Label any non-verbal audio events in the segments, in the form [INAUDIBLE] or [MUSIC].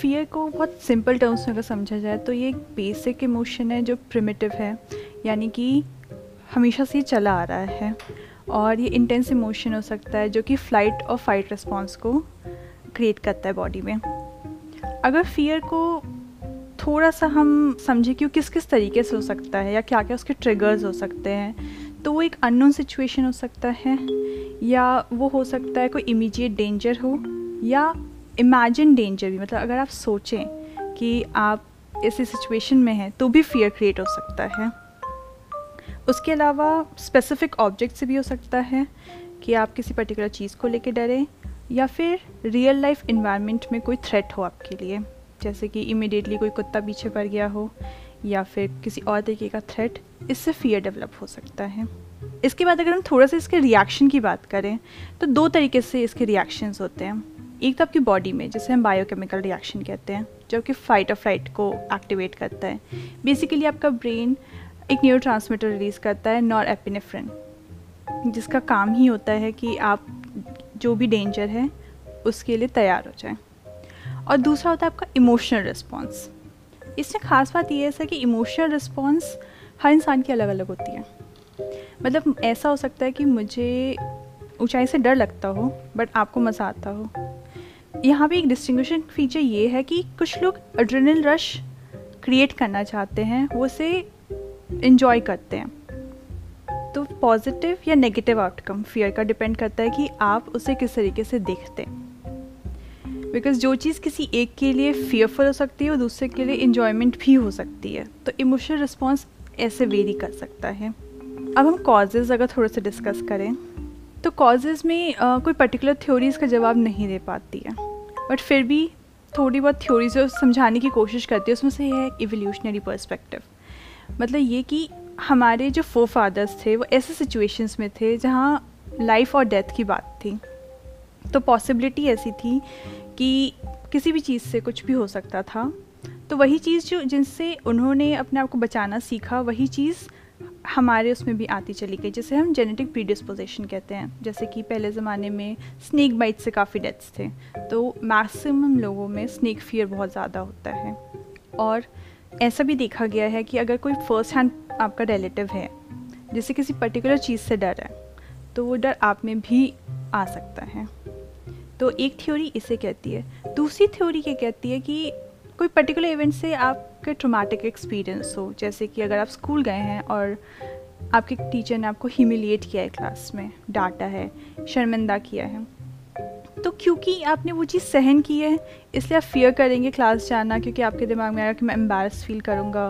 Fear को बहुत simple terms में अगर समझा जाए तो ये एक बेसिक इमोशन है जो प्रिमिटिव है, यानी कि हमेशा से ये चला आ रहा है। और ये इंटेंस इमोशन हो सकता है, जो कि फ़्लाइट और फाइट रिस्पॉन्स को क्रिएट करता है बॉडी में। अगर फियर को थोड़ा सा हम समझें कि वो किस किस तरीके से हो सकता है, या क्या क्या उसके ट्रिगर्स हो सकते हैं तो वो एक अननोन सिचुएशन हो सकता है, या वो हो सकता है कोई इमीडिएट डेंजर हो, या इमेजिन डेंजर भी मतलब अगर आप सोचें कि आप ऐसी सिचुएशन में हैं तो भी फियर क्रिएट हो सकता है। उसके अलावा स्पेसिफिक ऑब्जेक्ट से भी हो सकता है कि आप किसी पर्टिकुलर चीज़ को लेके डरें, या फिर रियल लाइफ इन्वायरमेंट में कोई थ्रेट हो आपके लिए। जैसे कि इमिडिएटली कोई कुत्ता पीछे पड़ गया हो, या फिर किसी और तरीके का थ्रेट इससे फियर डेवलप हो सकता है। इसके बाद अगर हम थोड़ा सा इसके रिएक्शन की बात करें तो दो तरीके से इसके रिएक्शंस होते हैं। एक तो आपकी बॉडी में, जिसे हम बायोकेमिकल रिएक्शन कहते हैं, जो कि फाइट और फ़्लाइट को एक्टिवेट करता है। बेसिकली आपका ब्रेन एक न्यूरो ट्रांसमीटर रिलीज़ करता है नॉर एपिनेफ्रिन जिसका काम ही होता है कि आप जो भी डेंजर है, उसके लिए तैयार हो जाएँ। और दूसरा होता है आपका इमोशनल रिस्पॉन्स इसमें ख़ास बात यह है कि इमोशनल रिस्पॉन्स हर इंसान की अलग अलग होती है। मतलब ऐसा हो सकता है कि मुझे ऊंचाई से डर लगता हो बट आपको मज़ा आता हो। यहाँ पे एक डिस्टिंग्विशिंग फीचर ये है कि कुछ लोग एड्रेनल रश क्रिएट करना चाहते हैं वो उसे इन्जॉय करते हैं। तो पॉजिटिव या नेगेटिव आउटकम फियर का डिपेंड करता है कि आप उसे किस तरीके से देखते हैं। बिकॉज़ जो चीज़ किसी एक के लिए फियरफुल हो सकती है वो दूसरे के लिए इन्जॉयमेंट भी हो सकती है। तो इमोशनल रिस्पॉन्स ऐसे वेरी कर सकता है। अब हम कॉजेज़ अगर थोड़े से डिस्कस करें तो कॉजेज़ में आ, कोई पर्टिकुलर थ्योरीज़ का जवाब नहीं दे पाती है। बट फिर भी थोड़ी बहुत थ्योरी जो समझाने की कोशिश करती है, उसमें से है इवोल्यूशनरी पर्सपेक्टिव मतलब ये कि हमारे जो फो फादर्स थे, वो ऐसे सिचुएशंस में थे जहाँ लाइफ और डेथ की बात थी। तो पॉसिबिलिटी ऐसी थी कि किसी भी चीज़ से कुछ भी हो सकता था। तो वही चीज़ जो, जिनसे उन्होंने अपने आप को बचाना सीखा, वही चीज़ हमारे उसमें भी आती चली गई, जैसे हम जेनेटिक प्रीडिस्पोजिशन कहते हैं। जैसे कि पहले ज़माने में स्नैक बाइट से काफ़ी डेथ्स थे तो मैक्सिमम लोगों में स्नैक फियर बहुत ज़्यादा होता है। और ऐसा भी देखा गया है कि अगर कोई फ़र्स्ट हैंड आपका रिलेटिव है, जिसे किसी पर्टिकुलर चीज़ से डर है तो वो डर आप में भी आ सकता है। तो एक थ्योरी इसे कहती है। दूसरी थ्योरी ये कहती है कि कोई पर्टिकुलर इवेंट से आपके ट्रोमेटिक एक्सपीरियंस हो? जैसे कि अगर आप स्कूल गए हैं और आपके टीचर ने आपको ह्यूमिलिएट किया है क्लास में, डांटा है, शर्मिंदा किया है तो क्योंकि आपने वो चीज़ सहन की है, इसलिए आप फियर करेंगे क्लास जाना क्योंकि आपके दिमाग में आएगा कि मैं एम्बेरस फील करूँगा,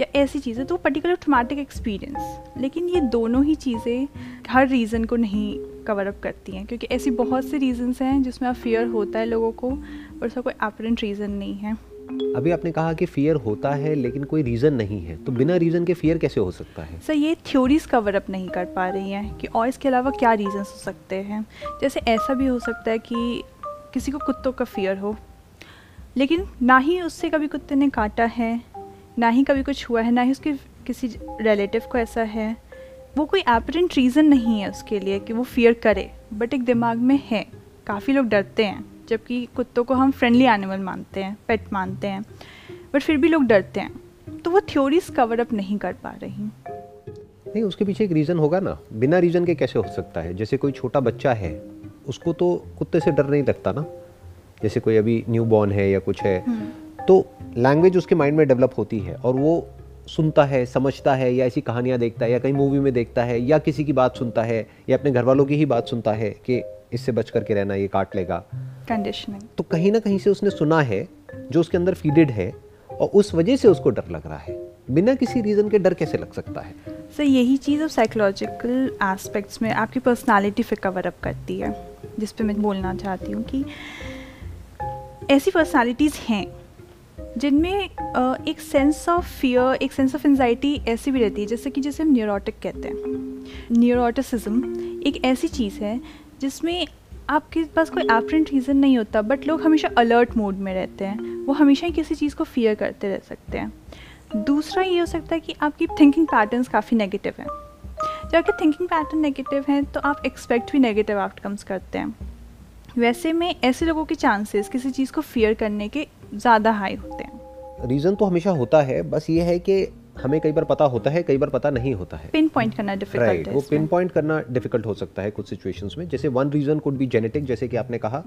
या ऐसी चीज़ें। तो पर्टिकुलर ट्रोमेटिक एक्सपीरियंस लेकिन ये दोनों ही चीज़ें हर रीज़न को नहीं कवर अप करती हैं, क्योंकि ऐसी बहुत से रीज़न्स हैं जिसमें आप फियर होता है लोगों को और उसका कोई एपरेंट रीज़न नहीं है। अभी आपने कहा कि फियर होता है, लेकिन कोई रीज़न नहीं है। तो बिना रीज़न के फियर कैसे हो सकता है? सर, ये थ्योरीज कवर अप नहीं कर पा रही हैं कि, और इसके अलावा क्या रीजंस हो सकते हैं? जैसे ऐसा भी हो सकता है कि किसी को कुत्तों का फियर हो, लेकिन ना ही उससे कभी कुत्ते ने काटा है, ना ही कभी कुछ हुआ है, ना ही उसके किसी रिलेटिव को ऐसा है। वो कोई एपरेंट रीज़न नहीं है उसके लिए कि वो फियर करे बट एक दिमाग में है। काफ़ी लोग डरते हैं। जबकि कुत्तों को हम फ्रेंडली एनिमल मानते हैं पेट मानते हैं बट फिर भी लोग डरते हैं। तो वो थ्योरीज कवर अप नहीं कर पा रही। नहीं उसके पीछे एक रीज़न होगा ना। बिना रीज़न के कैसे हो सकता है? जैसे कोई छोटा बच्चा है उसको तो कुत्ते से डर नहीं लगता ना। जैसे कोई अभी न्यू बॉर्न है या कुछ है हम्म। तो लैंग्वेज उसके माइंड में डेवलप होती है और वो सुनता है समझता है या ऐसी कहानियाँ देखता है या कहीं मूवी में देखता है या किसी की बात सुनता है या अपने घर वालों की ही बात सुनता है कि इससे बच करके रहना ये काट लेगा। कंडीशनिंग तो कहीं ना कहीं से उसने सुना है जो उसके अंदर फीडेड है और उस वजह से उसको डर लग रहा है। बिना किसी रीज़न के डर कैसे लग सकता है? सर यही चीज़ अब साइकोलॉजिकल एस्पेक्ट्स में आपकी पर्सनालिटी फिर कवर अप करती है जिस पे मैं बोलना चाहती हूँ कि ऐसी पर्सनालिटीज़ हैं जिनमें एक सेंस ऑफ़ फियर एक सेंस ऑफ़ एनजाइटी ऐसी भी रहती है जैसे कि जैसे हम न्यूरोटिक कहते हैं। न्यूरोटिसिज्म एक ऐसी चीज़ है जिसमें आपके पास कोई एपरेंट रीज़न नहीं होता बट लोग हमेशा अलर्ट मोड में रहते हैं। वो हमेशा ही किसी चीज़ को फियर करते रह सकते हैं। दूसरा ये हो सकता है कि आपकी थिंकिंग पैटर्न्स काफ़ी नेगेटिव हैं। जब आपके थिंकिंग पैटर्न नेगेटिव हैं तो आप एक्सपेक्ट भी नेगेटिव आउटकम्स करते हैं। वैसे में ऐसे लोगों के चांसेस किसी चीज़ को फियर करने के ज़्यादा हाई होते हैं। रीज़न तो हमेशा होता है, बस ये है कि हमें कई बार पता होता है कई बार पता नहीं होता है। पिन पॉइंट करना डिफ़िकल्ट राइट वो पिन पॉइंट करना डिफ़िकल्ट हो सकता है कुछ सिचुएशंस में। जैसे one reason could be genetic जैसे कि आपने कहा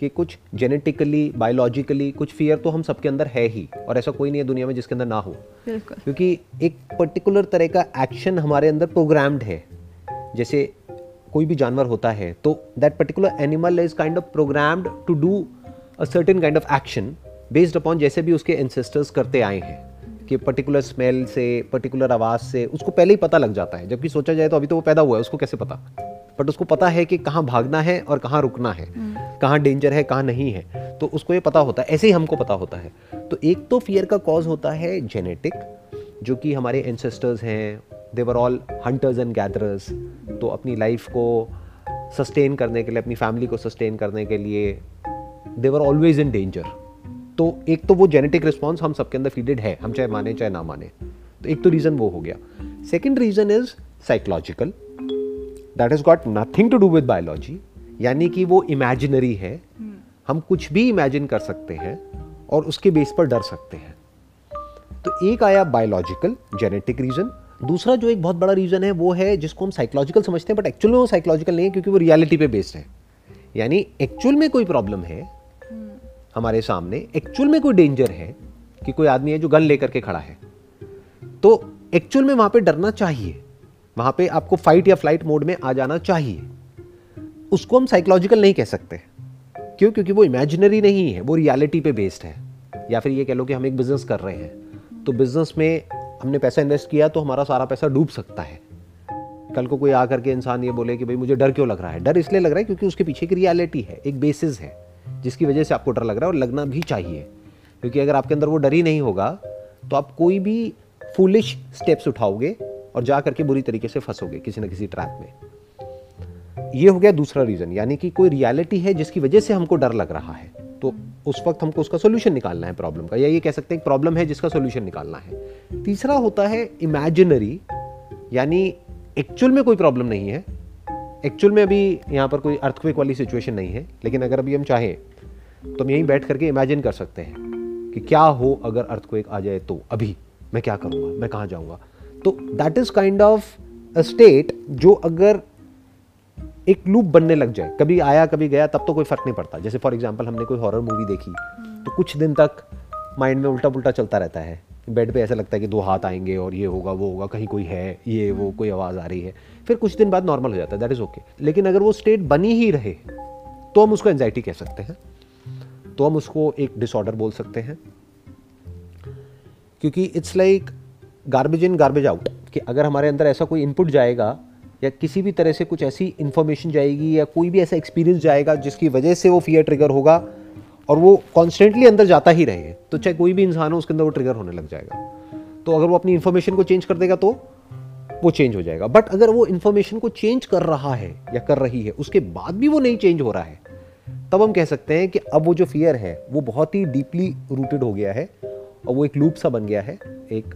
कि कुछ जेनेटिकली बायोलॉजिकली कुछ फियर तो हम सबके अंदर है ही और ऐसा कोई नहीं है दुनिया में जिसके अंदर ना हो। बिल्कुल। क्योंकि एक पर्टिकुलर तरह का एक्शन हमारे अंदर प्रोग्राम्ड है। जैसे कोई भी जानवर होता है तो that particular animal is kind of programmed to do a certain kind of action based upon जैसे भी उसके एंसेस्टर्स करते आए हैं। कि पर्टिकुलर स्मेल से पर्टिकुलर आवाज़ से उसको पहले ही पता लग जाता है। जबकि सोचा जाए तो अभी तो वो पैदा हुआ है उसको कैसे पता? बट उसको पता है कि कहाँ भागना है और कहाँ रुकना है। कहाँ डेंजर है कहाँ नहीं है। तो उसको ये पता होता है ऐसे ही हमको पता होता है। तो एक तो फियर का कॉज होता है जेनेटिक जो कि हमारे एंसेस्टर्स हैं। They were all hunters and gatherers तो अपनी लाइफ को सस्टेन करने के लिए अपनी फैमिली को सस्टेन करने के लिए देवर ऑलवेज इन डेंजर तो एक तो वो जेनेटिक रिस्पॉन्स हम सबके अंदर फीडेड है, हम चाहे माने, चाहे ना माने। तो एक तो रीज़न वो हो गया। Second reason is psychological that is got nothing to do with biology यानी कि वो इमेजिनरी है। हम कुछ भी इमेजिन कर सकते हैं और उसके बेस पर डर सकते हैं। तो एक आया बायोलॉजिकल जेनेटिक रीज़न दूसरा जो एक बहुत बड़ा रीज़न है, वो है जिसको हम साइकोलॉजिकल समझते हैं बट एक्चुअल में वो साइकोलॉजिकल नहीं है, क्योंकि वो रियलिटी पे बेस्ड है। यानी एक्चुअल में कोई प्रॉब्लम है हमारे सामने एक्चुअल में कोई डेंजर है कि कोई आदमी है जो गन लेकर के खड़ा है। तो एक्चुअल में वहाँ पे डरना चाहिए। वहाँ पे आपको फाइट या फ़्लाइट मोड में आ जाना चाहिए। उसको हम साइकोलॉजिकल नहीं कह सकते। क्यों? क्योंकि वो इमेजिनरी नहीं है, वो रियलिटी पे बेस्ड है। या फिर ये कह लो कि हम एक बिज़नेस कर रहे हैं। तो बिज़नेस में हमने पैसा इन्वेस्ट किया तो हमारा सारा पैसा डूब सकता है। कल को कोई आकर के इंसान ये बोले कि, भाई मुझे डर क्यों लग रहा है? डर इसलिए लग रहा है क्योंकि उसके पीछे एक रियलिटी है, एक बेसिस है। जिसकी वजह से आपको डर लग रहा है और लगना भी चाहिए। क्योंकि अगर आपके अंदर वो डर ही नहीं होगा तो आप कोई भी फुलिश स्टेप्स उठाओगे और जा करके बुरी तरीके से फंसोगे किसी न किसी ट्रैप में। ये हो गया दूसरा रीजन यानी कि कोई रियलिटी है जिसकी वजह से हमको डर लग रहा है तो उस वक्त हमको उसका सोल्यूशन निकालना है प्रॉब्लम का। या ये कह सकते हैं प्रॉब्लम है जिसका सोल्यूशन निकालना है। तीसरा होता है इमेजिनरी यानी एक्चुअल में कोई प्रॉब्लम नहीं है। एक्चुअल में अभी यहाँ पर कोई अर्थक्वेक वाली सिचुएशन नहीं है, लेकिन अगर अभी हम चाहें तो हम यहीं बैठ करके इमेजिन कर सकते हैं कि क्या हो अगर अर्थक्वेक आ जाए तो अभी मैं क्या करूँगा, मैं कहाँ जाऊँगा। तो that is kind of a state जो अगर एक लूप बनने लग जाए, कभी आया, कभी गया, तब तो कोई फ़र्क नहीं पड़ता। जैसे फॉर एग्ज़ाम्पल हमने कोई हॉरर मूवी देखी तो कुछ दिन तक माइंड में उल्टा पुल्टा चलता रहता है। बेड पे ऐसा लगता है कि दो हाथ आएँगे और ये होगा वो होगा कहीं कोई है ये वो कोई आवाज़ आ रही है। फिर कुछ दिन बाद नॉर्मल हो जाता है दैट इज़ ओके लेकिन अगर वो स्टेट बनी ही रहे तो हम उसको एंजाइटी कह सकते हैं। तो हम उसको एक डिसऑर्डर बोल सकते हैं। क्योंकि it's like garbage in garbage out कि अगर हमारे अंदर ऐसा कोई इनपुट जाएगा या किसी भी तरह से कुछ ऐसी इंफॉर्मेशन जाएगी या कोई भी ऐसा एक्सपीरियंस जाएगा जिसकी वजह से वो फियर ट्रिगर होगा और वो कॉन्स्टेंटली अंदर जाता ही रहे तो चाहे कोई भी इंसान हो, उसके अंदर वो ट्रिगर होने लग जाएगा। तो अगर वो अपनी इन्फॉर्मेशन को चेंज कर देगा तो वो चेंज हो जाएगा। बट अगर वो इन्फॉर्मेशन को चेंज कर रहा है या कर रही है, उसके बाद भी वो नहीं चेंज हो रहा है, तब हम कह सकते हैं कि अब वो जो फियर है, वो बहुत ही डीपली रूटेड हो गया है और वो एक लूप सा बन गया है। एक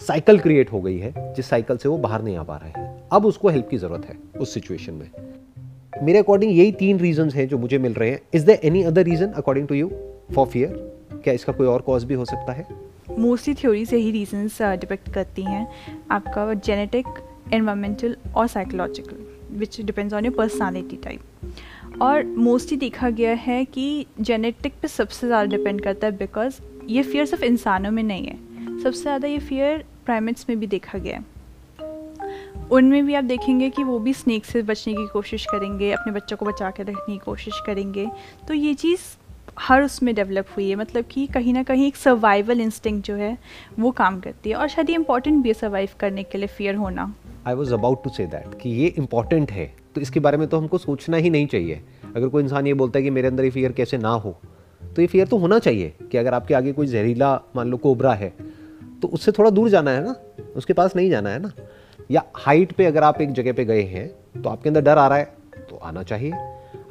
साइकिल क्रिएट हो गई है, जिस साइकिल से वो बाहर नहीं आ पा रहा है। अब उसको हेल्प की ज़रूरत है, उस सिचुएशन में। मेरे अकॉर्डिंग यही तीन रीजंस हैं जो मुझे मिल रहे हैं। Is the any other reason according to you for fear क्या इसका कोई और कॉज भी हो सकता है? मोस्टली थ्योरी से ही रीजंस डिपेक्ट करती हैं। आपका जेनेटिक एनवायरमेंटल और psychological which depends on your personality type और मोस्टली देखा गया है कि जेनेटिक पे सबसे ज़्यादा डिपेंड करता है बिकॉज़ ये फियर सिर्फ़ इंसानों में नहीं है। सबसे ज़्यादा ये फियर प्राइमेट्स में भी देखा गया है। उनमें भी आप देखेंगे कि वो भी स्नेक से बचने की कोशिश करेंगे, अपने बच्चों को बचा के रखने की कोशिश करेंगे। तो ये चीज़ हर उसमें डेवलप हुई है मतलब कि कहीं ना कहीं एक सर्वाइवल इंस्टिंग जो है, वो काम करती है। और शायद ये इंपॉर्टेंट भी है सर्वाइव करने के लिए फियर होना। I was about to say that कि ये इंपॉर्टेंट है। तो इसके बारे में तो हमको सोचना ही नहीं चाहिए। अगर कोई इंसान ये बोलता है कि मेरे अंदर ये फियर कैसे ना हो तो ये फियर तो होना चाहिए कि अगर आपके आगे कोई जहरीला, मान लो, कोबरा है तो उससे थोड़ा दूर जाना है ना? उसके पास नहीं जाना है ना? या हाइट पे अगर आप एक जगह पे गए हैं तो आपके अंदर डर आ रहा है तो आना चाहिए।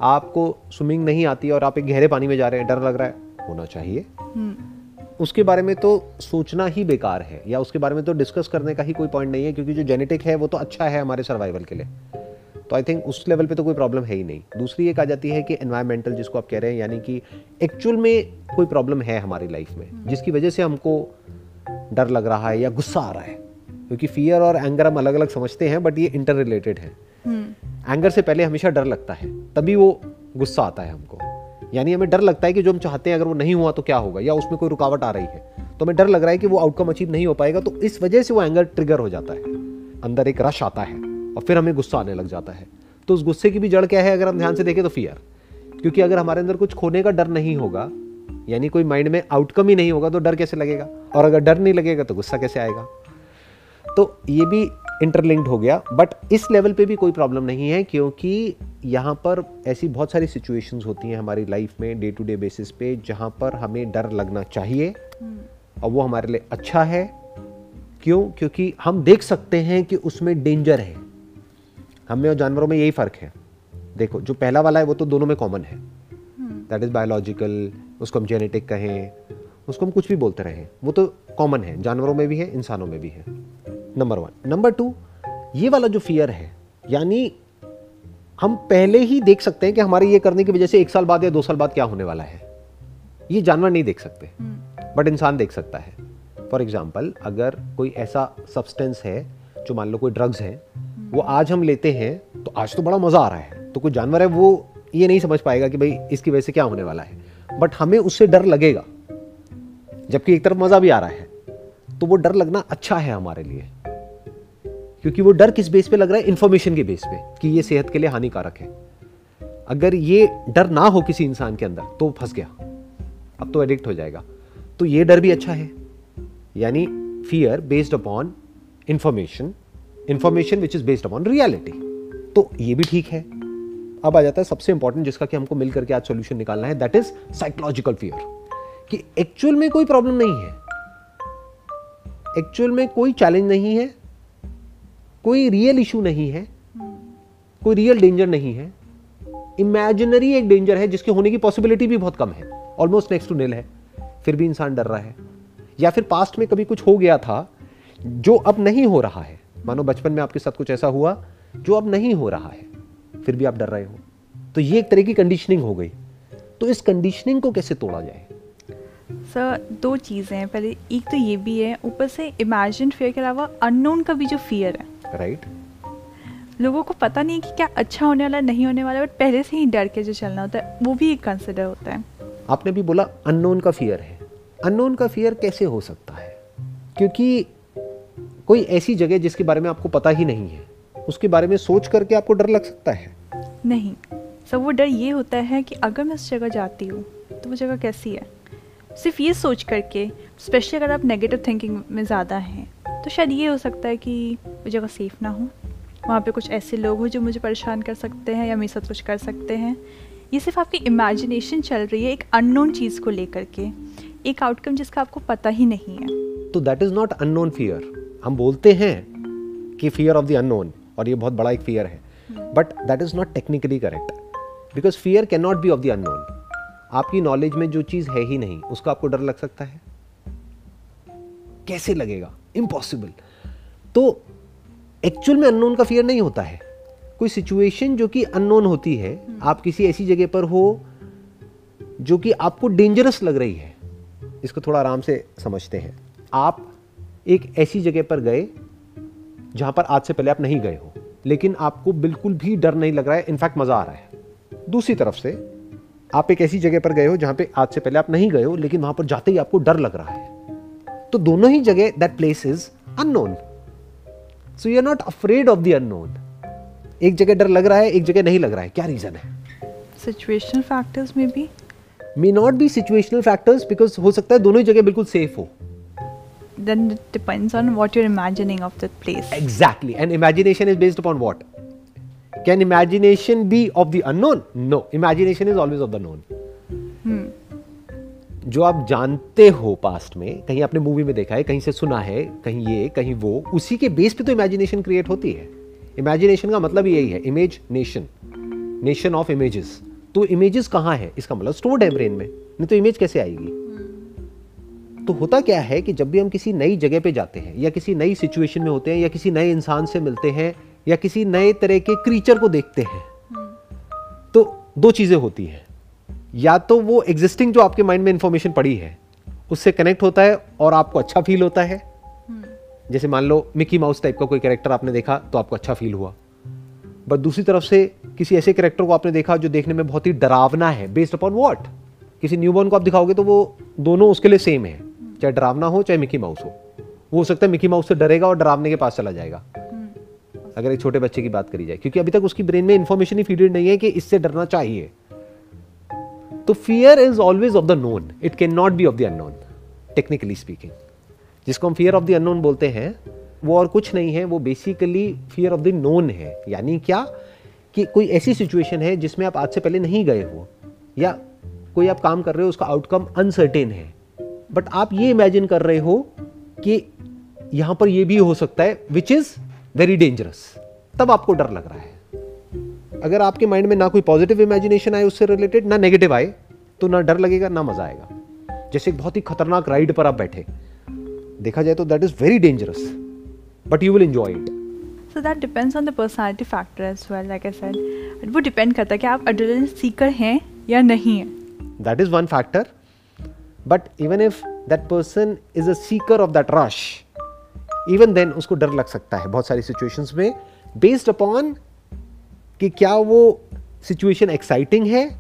आपको स्विमिंग नहीं आती और आप एक गहरे पानी में जा रहे हैं डर लग रहा है होना चाहिए। हम्म। उसके बारे में तो सोचना ही बेकार है या उसके बारे में तो डिस्कस करने का ही कोई पॉइंट नहीं है क्योंकि जो जेनेटिक है वो तो अच्छा है हमारे सर्वाइवल के लिए। तो आई थिंक उस लेवल पे तो कोई प्रॉब्लम है ही नहीं। दूसरी एक आ जाती है कि एनवायरमेंटल जिसको आप कह रहे हैं यानी कि एक्चुअल में कोई प्रॉब्लम है हमारी लाइफ में जिसकी वजह से हमको डर लग रहा है या गुस्सा आ रहा है। क्योंकि फियर और एंगर हम अलग अलग समझते हैं बट ये इंटर रिलेटेड है एंगर से पहले हमेशा डर लगता है तभी वो गुस्सा आता है हमको। यानी हमें डर लगता है कि जो हम चाहते हैं अगर वो नहीं हुआ तो क्या होगा या उसमें कोई रुकावट आ रही है। तो हमें डर लग रहा है कि वो आउटकम अचीव नहीं हो पाएगा तो इस वजह से वो एंगर ट्रिगर हो जाता है। अंदर एक रश आता है और फिर हमें गुस्सा आने लग जाता है। तो उस गुस्से की भी जड़ क्या है अगर हम ध्यान से देखें तो फियर क्योंकि अगर हमारे अंदर कुछ खोने का डर नहीं होगा यानी कोई माइंड में आउटकम ही नहीं होगा तो डर कैसे लगेगा? और अगर डर नहीं लगेगा तो गुस्सा कैसे आएगा? तो ये भी इंटरलिंक्ड हो गया बट इस लेवल पे भी कोई प्रॉब्लम नहीं है क्योंकि यहाँ पर ऐसी बहुत सारी सिचुएशंस होती हैं हमारी लाइफ में डे टू डे बेसिस पे जहाँ पर हमें डर लगना चाहिए और वो हमारे लिए अच्छा है। क्यों? क्योंकि हम देख सकते हैं कि उसमें डेंजर है। हमें और जानवरों में यही फ़र्क है। देखो जो पहला वाला है वो तो दोनों में कॉमन है। दैट इज़ बायोलॉजिकल उसको हम जेनेटिक कहें। उसको हम कुछ भी बोलते रहे। वो तो कॉमन है जानवरों में भी है इंसानों में भी है। नंबर वन नंबर टू ये वाला जो फियर है यानी हम पहले ही देख सकते हैं कि हमारे ये करने की वजह से एक साल बाद या दो साल बाद क्या होने वाला है। ये जानवर नहीं देख सकते बट इंसान देख सकता है। फॉर एग्ज़ाम्पल अगर कोई ऐसा सब्सटेंस है जो मान लो कोई ड्रग्स है वो आज हम लेते हैं तो आज तो बड़ा मज़ा आ रहा है। तो कोई जानवर है वो ये नहीं समझ पाएगा कि भाई इसकी वजह से क्या होने वाला है। बट हमें उससे डर लगेगा। जबकि एक तरफ़ मज़ा भी आ रहा है तो वो डर लगना अच्छा है हमारे लिए। क्योंकि वो डर किस बेस पे लग रहा है? इंफॉर्मेशन के बेस पे, कि ये सेहत के लिए हानिकारक है। अगर ये डर ना हो किसी इंसान के अंदर तो फंस गया। अब तो एडिक्ट हो जाएगा। तो ये डर भी अच्छा है। यानी fear based upon information information which is based upon reality तो ये भी ठीक है। अब आ जाता है सबसे इंपॉर्टेंट जिसका कि हमको मिलकर के आज सॉल्यूशन निकालना है दैट इज़ साइकोलॉजिकल फियर कि एक्चुअल में कोई प्रॉब्लम नहीं है। एक्चुअल में कोई चैलेंज नहीं है, कोई रियल इशू नहीं है, कोई रियल डेंजर नहीं है। इमेजिनरी एक डेंजर है जिसके होने की पॉसिबिलिटी भी बहुत कम है ऑलमोस्ट नेक्स्ट टू नील है। फिर भी इंसान डर रहा है। या फिर पास्ट में कभी कुछ हो गया था जो अब नहीं हो रहा है। मानो बचपन में आपके साथ कुछ ऐसा हुआ जो अब नहीं हो रहा है। फिर भी आप डर रहे हो। तो ये एक तरह की कंडीशनिंग हो गई। तो इस कंडीशनिंग को कैसे तोड़ा जाए? सर दो चीज़ें हैं। पहले एक तो ये भी है ऊपर से इमेजिन फियर के अलावा अननोन का भी जो फियर है। राइट लोगों को पता नहीं कि क्या अच्छा होने वाला नहीं होने वाला बट पहले से ही डर के जो चलना होता है वो भी एक कंसिडर होता है। आपने भी बोला अननोन का फियर है। अननोन का फियर कैसे हो सकता है? क्योंकि कोई ऐसी जगह जिसके बारे में आपको पता ही नहीं है उसके बारे में सोच करके आपको डर लग सकता है। नहीं। सब वो डर ये होता है कि अगर मैं उस जगह जाती हूँ तो वो जगह कैसी है? सिर्फ़ ये सोच करके स्पेशली अगर आप नेगेटिव थिंकिंग में ज़्यादा हैं तो शायद ये हो सकता है कि वो जगह सेफ़ ना हो वहाँ पे कुछ ऐसे लोग हो जो मुझे परेशान कर सकते हैं या मेरे साथ कुछ कर सकते हैं। ये सिर्फ़ आपकी इमेजिनेशन चल रही है एक अननोन चीज़ को लेकर के एक आउटकम जिसका आपको पता ही नहीं है। तो that is not unknown fear हम बोलते हैं कि फियर ऑफ़ द अननोन और ये बहुत बड़ा एक फियर है। But that is not technically correct because fear can not be of the unknown आपकी नॉलेज में जो चीज़ है ही नहीं उसका आपको डर लग सकता है? कैसे लगेगा? इम्पॉसिबल तो एक्चुअल में अननोन का फियर नहीं होता है। कोई सिचुएशन जो कि अननोन होती है आप किसी ऐसी जगह पर हो जो कि आपको डेंजरस लग रही है इसको थोड़ा आराम से समझते हैं। आप एक ऐसी जगह पर गए जहाँ पर आज से पहले आप नहीं गए हो लेकिन आपको बिल्कुल भी डर नहीं लग रहा है इनफैक्ट मज़ा आ रहा है। दूसरी तरफ़ से आप एक ऐसी जगह पर गए हो जहाँ पे आज से पहले आप नहीं गए हो लेकिन वहाँ पर जाते ही आपको डर लग रहा है। तो दोनों ही जगह that place is unknown so you are not afraid of the unknown एक जगह डर लग रहा है एक जगह नहीं लग रहा है। क्या रीजन है? सिचुएशनल फैक्टर्स में भी may not be situational factors because हो सकता है दोनों ही जगह बिल्कुल सेफ़ हो। Then it depends on what you're imagining of that place. Exactly. And imagination is based upon what? Can imagination be of the unknown? No. Imagination is always of the known. Hmm. जो आप जानते हो past में कहीं आपने movie में देखा है कहीं से सुना है कहीं ये कहीं वो उसी के बेस पे तो इमेजिनेशन क्रिएट होती है। इमेजिनेशन का मतलब यही है image nation nation of images तो इमेजेस कहाँ है? इसका मतलब स्टोर्ड है ब्रेन में। नहीं तो इमेज कैसे आएगी? तो होता क्या है कि जब भी हम किसी नई जगह पे जाते हैं या किसी नई सिचुएशन में होते हैं या किसी नए इंसान से मिलते हैं या किसी नए तरह के क्रीचर को देखते हैं। तो दो चीज़ें होती हैं। या तो वो एग्जिस्टिंग जो आपके माइंड में इंफॉर्मेशन पड़ी है, उससे कनेक्ट होता है और आपको अच्छा फील होता है। जैसे मान लो मिकी माउस टाइप का कोई कैरेक्टर आपने देखा तो आपको अच्छा फील हुआ। बट दूसरी तरफ़ से किसी ऐसे कैरेक्टर को आपने देखा जो देखने में बहुत ही डरावना है बेस्ड अपॉन वॉट किसी न्यूबॉर्न को आप दिखाओगे तो वो दोनों उसके लिए सेम है। चाहे डरावना हो, चाहे मिकी माउस हो। वो हो सकता है मिकी माउस से डरेगा और डरावने के पास चला जाएगा। अगर एक छोटे बच्चे की बात करी जाए, क्योंकि अभी तक उसकी ब्रेन में इंफॉर्मेशन ही फीडेड नहीं है कि इससे डरना चाहिए। तो fear is always of the known it can not be of the unknown technically speaking जिसको हम फियर ऑफ़ द अननोन बोलते हैं, वो और कुछ नहीं है, वो basically fear of the known है। यानी क्या? कि कोई ऐसी सिचुएशन है जिसमें आप आज से पहले नहीं गए हो, या कोई आप काम कर रहे हो, उसका आउटकम अनसर्टेन है। बट आप ये इमेजिन कर रहे हो कि यहाँ पर ये भी हो सकता है विच इज़ वेरी डेंजरस तब आपको डर लग रहा है। अगर आपके माइंड में ना कोई पॉजिटिव इमेजिनेशन आए उससे रिलेटेड ना नेगेटिव आए तो ना डर लगेगा ना मज़ा आएगा। जैसे एक बहुत ही खतरनाक राइड पर आप बैठे। देखा जाए तो that is very dangerous but you will enjoy it so that depends on the personality factor as well like I said वो डिपेंड करता है कि आप एड्रेनलिन सीकर हैं या नहीं है। That is one factor but even if that person is a seeker of that rush even then उसको डर लग सकता है बहुत सारी सिचुएशंस में बेस्ड अपॉन कि क्या वो सिचुएशन एक्साइटिंग है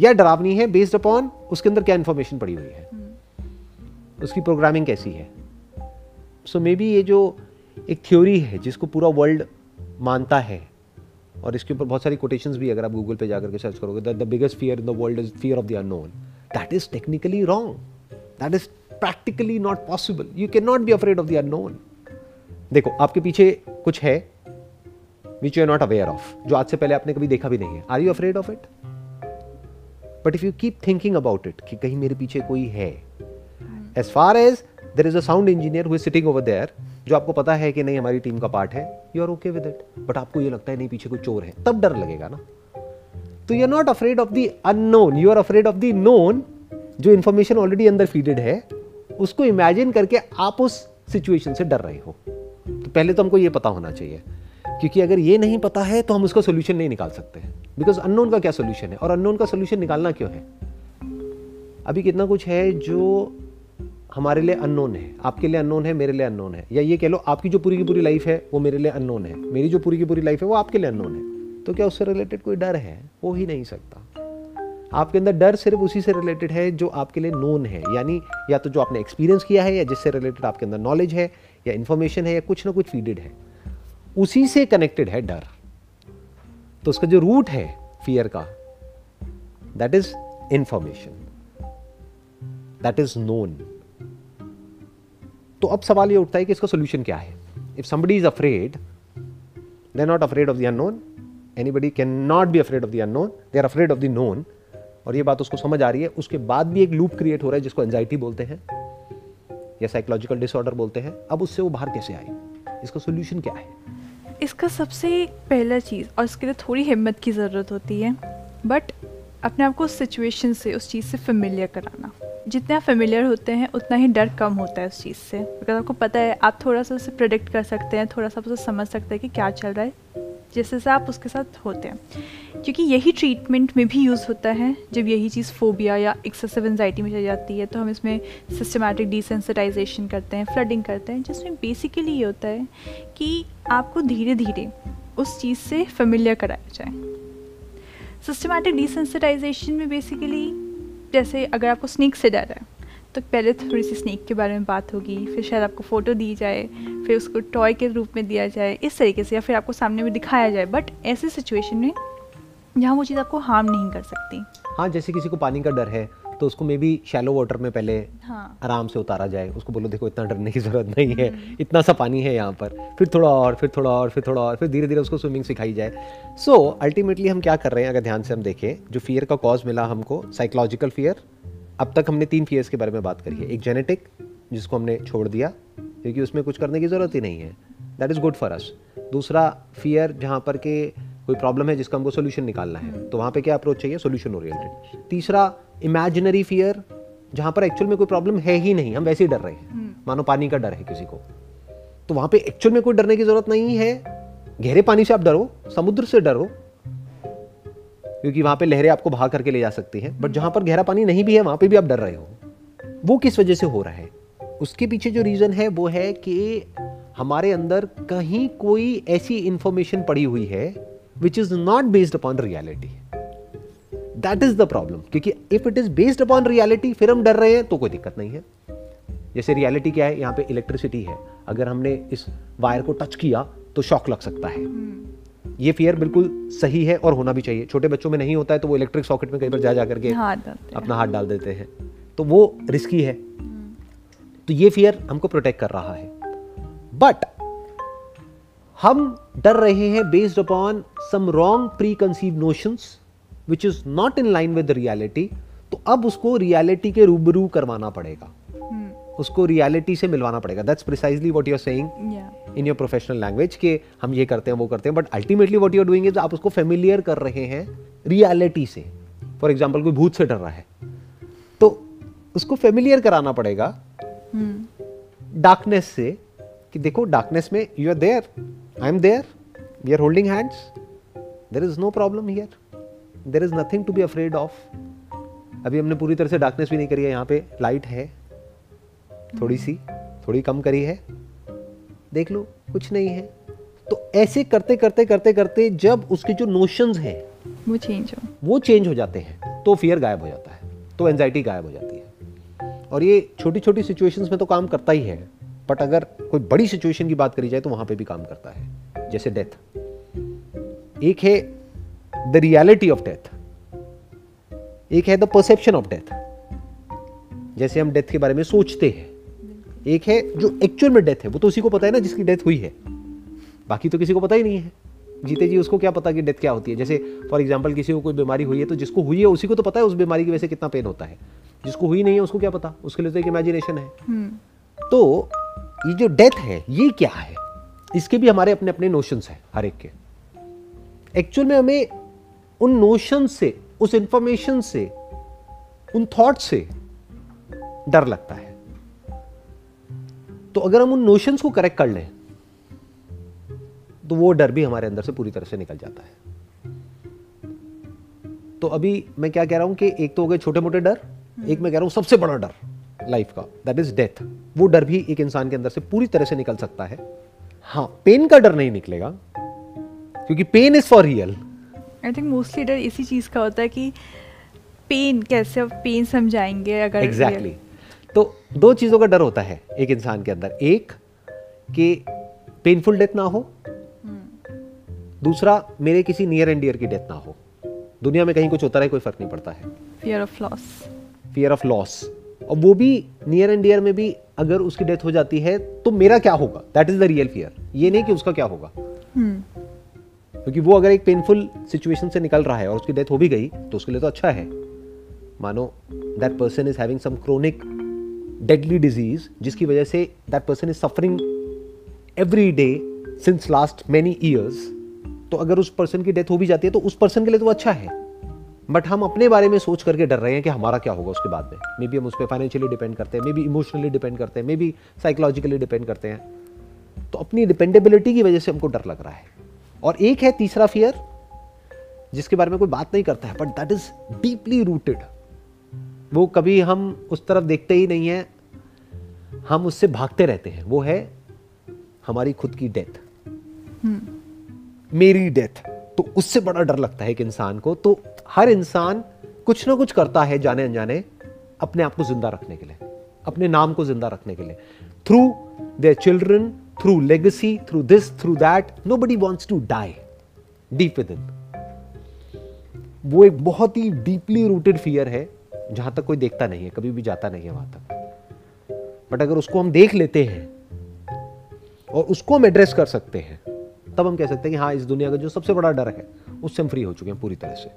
या डरावनी है बेस्ड अपॉन उसके अंदर क्या इंफॉर्मेशन पड़ी हुई है। उसकी प्रोग्रामिंग कैसी है। सो मे बी ये जो एक थ्योरी है, जिसको पूरा वर्ल्ड मानता है, और इसके ऊपर बहुत सारी कोटेशंस भी अगर आप गूगल पे जाकर के सर्च करोगे the biggest fear in the world is fear of the unknown that is technically wrong that is practically not possible you can not be afraid of the unknown देखो, आपके पीछे कुछ है which you are not aware of जो आज से पहले आपने कभी देखा भी नहीं है। Are you afraid of it but if you keep thinking about it कि कहीं मेरे पीछे कोई है as far as there is a sound engineer हुई सिटिंग ओवर देयर जो आपको पता है कि नहीं, हमारी टीम का पार्ट है you are okay with it but आपको ये लगता है, नहीं, पीछे कोई चोर है, तब डर लगेगा ना। तो you are not afraid of the unknown you are afraid of the known जो इंफॉर्मेशन ऑलरेडी अंदर फीडेड है, उसको इमेजिन करके आप उस सिचुएशन से डर रहे हो। पहले तो हमको ये पता होना चाहिए, क्योंकि अगर ये नहीं पता है तो हम उसका सोल्यूशन नहीं निकाल सकते बिकॉज़ अननोन का क्या सोल्यूशन है? और अननोन का सोल्यूशन निकालना क्यों है? अभी कितना कुछ है जो हमारे लिए अननोन है। आपके लिए अननोन है, मेरे लिए अननोन है। या ये कह लो, आपकी जो पूरी की पूरी लाइफ है, वो मेरे लिए अननोन है। मेरी जो पूरी की पूरी लाइफ है, वो आपके लिए अननोन है। तो क्या उससे रिलेटेड कोई डर है? हो ही नहीं सकता। आपके अंदर डर सिर्फ़ उसी से रिलेटेड है जो आपके लिए नोन है। यानी या तो जो आपने एक्सपीरियंस किया है या जिससे रिलेटेड आपके अंदर नॉलेज है या इन्फॉर्मेशन है या कुछ ना कुछ फीडेड है, उसी से कनेक्टेड है डर। तो उसका जो रूट है फियर का that is information that is known तो अब सवाल ये उठता है कि इसका सोल्यूशन क्या है? If somebody is afraid they not afraid of the unknown anybody can not be afraid of the unknown they are afraid of the known और ये बात उसको समझ आ रही है। उसके बाद भी एक लूप क्रिएट हो रहा है जिसको एंजाइटी बोलते हैं। या साइकोलॉजिकल डिसऑर्डर बोलते हैं, अब उससे वो बाहर कैसे आई इसका सोल्यूशन क्या है? इसका सबसे पहला चीज़, और इसके लिए थोड़ी हिम्मत की ज़रूरत होती है बट अपने आप को उस सिचुएशन से, उस चीज़ से फेमिलियर कराना। जितने आप फेमिलियर होते हैं, उतना ही डर कम होता है उस चीज़ से। बिकॉज़ आपको पता है, आप थोड़ा सा उसे प्रोडिक्ट कर सकते हैं, थोड़ा सा उसे समझ सकते हैं कि क्या चल रहा है जिससे से आप उसके साथ होते हैं। क्योंकि यही ट्रीटमेंट में भी यूज़ होता है, जब यही चीज़ फोबिया या एक्सेसिव एनजाइटी में चल जाती है तो हम इसमें सिस्टमेटिक डिसेंसिटाइजेशन करते हैं फ्लडिंग करते हैं, जिसमें बेसिकली ये होता है कि आपको धीरे धीरे उस चीज़ से फेमिलियर कराया जाए। सिस्टमेटिक डिसेंसिटाइजेशन में बेसिकली जैसे अगर आपको स्नेक से डर है तो पहले थोड़ी सी स्नेक के बारे में बात होगी फिर शायद आपको फ़ोटो दी जाए फिर उसको टॉय के रूप में दिया जाए इस तरीके से या फिर आपको सामने में दिखाया जाए बट ऐसी सिचुएशन में जहाँ वो चीज़ आपको हार्म नहीं कर सकती हाँ जैसे किसी को पानी का डर है तो उसको मे बी शैलो वाटर में पहले हाँ. आराम से उतारा जाए उसको बोलो देखो इतना डरने की ज़रूरत नहीं है हम्म। इतना सा पानी है यहाँ पर फिर थोड़ा और फिर थोड़ा और फिर थोड़ा और फिर धीरे धीरे उसको स्विमिंग सिखाई जाए सो so, अल्टीमेटली हम क्या कर रहे हैं अगर ध्यान से हम देखें जो फियर का कॉज मिला हमको साइकोलॉजिकल फियर अब तक हमने तीन फियर्स के बारे में बात करी है। एक जेनेटिक जिसको हमने छोड़ दिया क्योंकि उसमें कुछ करने की ज़रूरत ही नहीं है। That is good for us दूसरा फियर जहाँ पर के कोई प्रॉब्लम है जिसका हमको सोल्यूशन निकालना है तो वहाँ पे क्या अप्रोच चाहिए? सोल्यूशन ओरिएंटेड तीसरा इमेजिनरी फियर जहाँ पर एक्चुअल में कोई प्रॉब्लम है ही नहीं हम वैसे ही डर रहे हैं। हम्म। मानो पानी का डर है किसी को। तो वहाँ पे एक्चुअल में कोई डरने की ज़रूरत नहीं है। गहरे पानी से आप डरो समुद्र से डरो क्योंकि वहाँ पे लहरें आपको बहा करके ले जा सकती हैं। बट जहाँ पर गहरा पानी नहीं भी है, वहाँ पे भी आप डर रहे हो। वो किस वजह से हो रहा है? उसके पीछे जो रीजन है, वो है कि हमारे अंदर कहीं कोई ऐसी इंफॉर्मेशन पड़ी हुई है which is not based upon reality that is the problem क्योंकि if it is based upon reality फिर हम डर रहे हैं तो कोई दिक्कत नहीं है। जैसे रियलिटी क्या है? यहाँ पे इलेक्ट्रिसिटी है। अगर हमने इस वायर को टच किया तो शॉक लग सकता है। ये फियर बिल्कुल सही है और होना भी चाहिए। छोटे बच्चों में नहीं होता है तो वो इलेक्ट्रिक सॉकेट में कई बार जा जा करके अपना हाथ डाल देते हैं। तो वो रिस्की है। तो ये फियर हमको प्रोटेक्ट कर रहा है। बट हम डर रहे हैं based upon some wrong pre conceive notions which is not in line with reality तो अब उसको रियलिटी के रूबरू करवाना पड़ेगा। उसको रियलिटी से मिलवाना पड़ेगा। That's precisely what you are saying in your professional language के हम ये करते हैं वो करते हैं but ultimately what you are doing is आप उसको फेमिलियर कर रहे हैं रियलिटी से। फॉर एग्ज़ाम्पल कोई भूत से डर रहा है। तो उसको फेमिलियर कराना पड़ेगा डार्कनेस hmm. से कि देखो डार्कनेस में you are there I am there we are holding hands there is no problem here there is nothing to be afraid of अभी हमने पूरी तरह से डार्कनेस भी नहीं करी है यहाँ पे लाइट है। थोड़ी सी थोड़ी कम करी है। देख लो कुछ नहीं है। तो ऐसे करते करते करते करते जब उसके जो नोशंस हैं वो चेंज हो। वो चेंज हो जाते हैं तो फियर गायब हो जाता है तो एंजाइटी गायब हो जाती है। और ये छोटी छोटी सिचुएशंस में तो काम करता ही है बट अगर कोई बड़ी सिचुएशन की बात करी जाए तो वहाँ पे भी काम करता है जैसे डेथ एक है द रियलिटी ऑफ़ डेथ एक है द परसेप्शन ऑफ़ डेथ जैसे हम डेथ के बारे में सोचते हैं एक है जो एक्चुअल में डेथ है वो तो उसी को पता है ना जिसकी डेथ हुई है। बाकी तो किसी को पता ही नहीं है। जीते जी उसको क्या पता कि डेथ क्या होती है? जैसे फॉर एग्ज़ाम्पल किसी को कोई बीमारी हुई है तो जिसको हुई है उसी को तो पता है उस बीमारी की वजह से कितना पेन होता है। जिसको हुई नहीं है उसको क्या पता? उसके लिए तो एक इमेजिनेशन है। हम्म। तो ये जो डेथ है ये क्या है? इसके भी हमारे अपने अपने नोशंस हैं हर एक के। एक्चुअल में हमें उन नोशन से उस इंफॉर्मेशन से उन थॉट से डर लगता है। तो अगर हम उन नोशंस को करेक्ट कर लें तो वो डर भी हमारे अंदर से पूरी तरह से निकल जाता है। तो अभी मैं क्या कह रहा हूँ कि एक तो हो गए छोटे मोटे डर एक मैं कह रहा हूँ सबसे बड़ा डर लाइफ का दैट इज़ डेथ वो डर भी एक इंसान के अंदर से पूरी तरह से निकल सकता है। हाँ पेन का डर नहीं निकलेगा क्योंकि pain is for real I think mostly डर इसी चीज़ का होता है कि पेन कैसे पेन समझाएँगे अगर एग्जैक्टली exactly. तो दो चीज़ों का डर होता है एक इंसान के अंदर एक कि पेनफुल डेथ ना हो दूसरा मेरे किसी नियर एंड डियर की डेथ ना हो। दुनिया में कहीं कुछ होता रहे कोई फ़र्क नहीं पड़ता है। Fear of loss fear of loss और वो भी नियर एंड डियर में भी अगर उसकी डेथ हो जाती है तो मेरा क्या होगा? That is the real fear ये नहीं कि उसका क्या होगा। क्योंकि hmm. क्योंकि वो अगर एक पेनफुल सिचुएशन से निकल रहा है और उसकी डेथ हो भी गई तो उसके लिए तो अच्छा है। मानो that person is having some chronic deadly disease जिसकी वजह से that person is suffering every day since last many years तो अगर उस पर्सन की डेथ हो भी जाती है तो उस पर्सन के लिए तो अच्छा है। बट हम अपने बारे में सोच करके डर रहे हैं कि हमारा क्या होगा उसके बाद में। मे बी हम उस पर फाइनेंशियली डिपेंड करते हैं मे बी इमोशनली डिपेंड करते हैं मे बी साइकोलॉजिकली डिपेंड करते हैं। तो अपनी डिपेंडेबिलिटी की वजह से हमको डर लग रहा है। और एक है तीसरा फियर जिसके बारे में कोई बात नहीं करता है but that is deeply rooted वो कभी हम उस तरफ़ देखते ही नहीं है। हम उससे भागते रहते हैं। वो है हमारी खुद की डेथ हम्म। मेरी डेथ तो उससे बड़ा डर लगता है एक इंसान को। तो हर इंसान कुछ ना कुछ करता है जाने अनजाने अपने आप को ज़िंदा रखने के लिए। अपने नाम को ज़िंदा रखने के लिए। Through their children through legacy through this through that nobody wants to die deep within वो एक बहुत ही डीपली रूटेड फियर है। जहाँ तक कोई देखता नहीं है कभी भी जाता नहीं है वहाँ तक। बट अगर उसको हम देख लेते हैं और उसको हम एड्रेस कर सकते हैं तब हम कह सकते हैं कि हाँ इस दुनिया का जो सबसे बड़ा डर है उससे हम फ्री हो चुके हैं पूरी तरह से।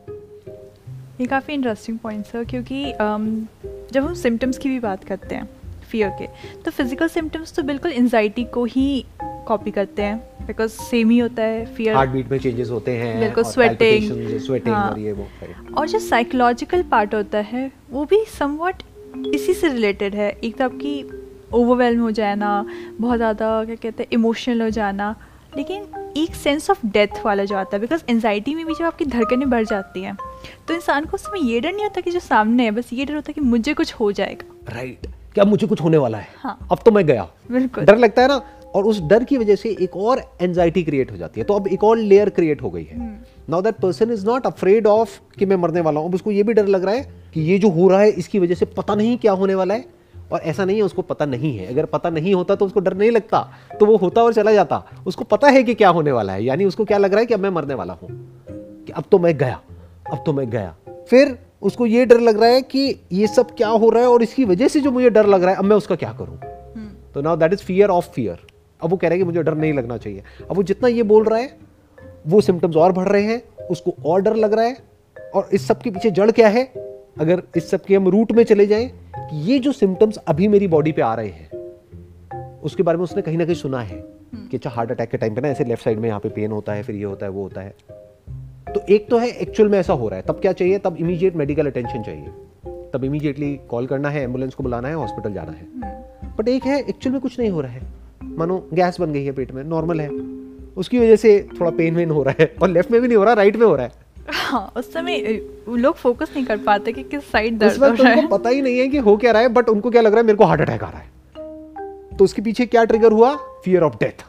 ये काफ़ी इंटरेस्टिंग पॉइंट है क्योंकि um, जब हम सिम्टम्स की भी बात करते हैं फियर के तो फ़िज़िकल सिम्टम्स तो बिल्कुल एनजाइटी को ही कॉपी करते हैं बिकॉज़ सेम ही होता है फियर हार्ट बीट में चेंजेस होते हैं बिल्कुल स्वेटिंग स्वेटिंग हाँ, और ये वो और जो साइकोलॉजिकल पार्ट होता है वो भी समवट इसी से रिलेटेड है। एक तो आपकी ओवरवेलम हो जाना बहुत ज़्यादा क्या कहते हैं इमोशनल हो जाना लेकिन एक सेंस ऑफ़ डेथ वाला जो आता है बिकॉज़ एनजाइटी में भी जब आपकी धड़कनें बढ़ जाती हैं तो इंसान को उस समय ये डर नहीं होता कि जो सामने है बस ये डर होता है कि मुझे कुछ हो जाएगा। Right right. क्या मुझे कुछ होने वाला है? हाँ. अब तो मैं गया। बिल्कुल। डर लगता है ना और उस डर की वजह से एक और एंजाइटी क्रिएट हो जाती है। तो अब एक और लेयर क्रिएट हो गई है। Now that person is not afraid of कि मैं मरने वाला हूँ। अब उसको ये भी डर लग रहा है कि ये जो हो रहा है इसकी वजह से पता नहीं क्या होने वाला है। और ऐसा नहीं है उसको पता नहीं है। अगर पता नहीं होता तो उसको डर नहीं लगता। तो वो होता और चला जाता। उसको पता है कि क्या होने वाला है। यानी उसको क्या लग रहा है कि अब मैं मरने वाला हूँ। कि अब तो मैं गया। अब तो मैं गया। फिर उसको ये डर लग रहा है कि ये सब क्या हो रहा है और इसकी वजह से जो मुझे डर लग रहा है अब मैं उसका क्या करूँ? हम्म। तो now that is fear of fear अब वो कह रहा है कि मुझे डर नहीं लगना चाहिए। अब वो जितना ये बोल रहा है वो सिम्टम्स और बढ़ रहे हैं उसको और डर लग रहा है और इस सब के पीछे जड़ क्या है? अगर इस सब के हम रूट में चले जाएँ कि ये जो सिम्टम्स अभी मेरी बॉडी पे आ रहे हैं उसके बारे में उसने कहीं ना कहीं सुना है हम्म। कि अच्छा हार्ट अटैक के टाइम पे ना ऐसे लेफ़्ट साइड में यहाँ पे पेन होता है फिर ये होता है वो होता है। तो एक तो है एक्चुअल में ऐसा हो रहा है तब क्या चाहिए? तब इमीडिएट मेडिकल अटेंशन चाहिए। तब इमीडिएटली कॉल करना है एंबुलेंस को बुलाना है हॉस्पिटल जाना है। But hmm. एक है एक्चुअल में कुछ नहीं हो रहा है। मानो गैस बन गई है पेट में नॉर्मल है। उसकी वजह से थोड़ा पेन वेन हो रहा है और लेफ़्ट में भी नहीं हो रहा राइट में हो रहा है। हाँ उस समय लोग फोकस नहीं कर पाते कि किस साइड दर्द हो रहा है। पता ही नहीं है कि हो क्या रहा है बट उनको क्या लग रहा है मेरे को हार्ट अटैक आ रहा है। तो उसके पीछे क्या ट्रिगर हुआ? फियर ऑफ़ डेथ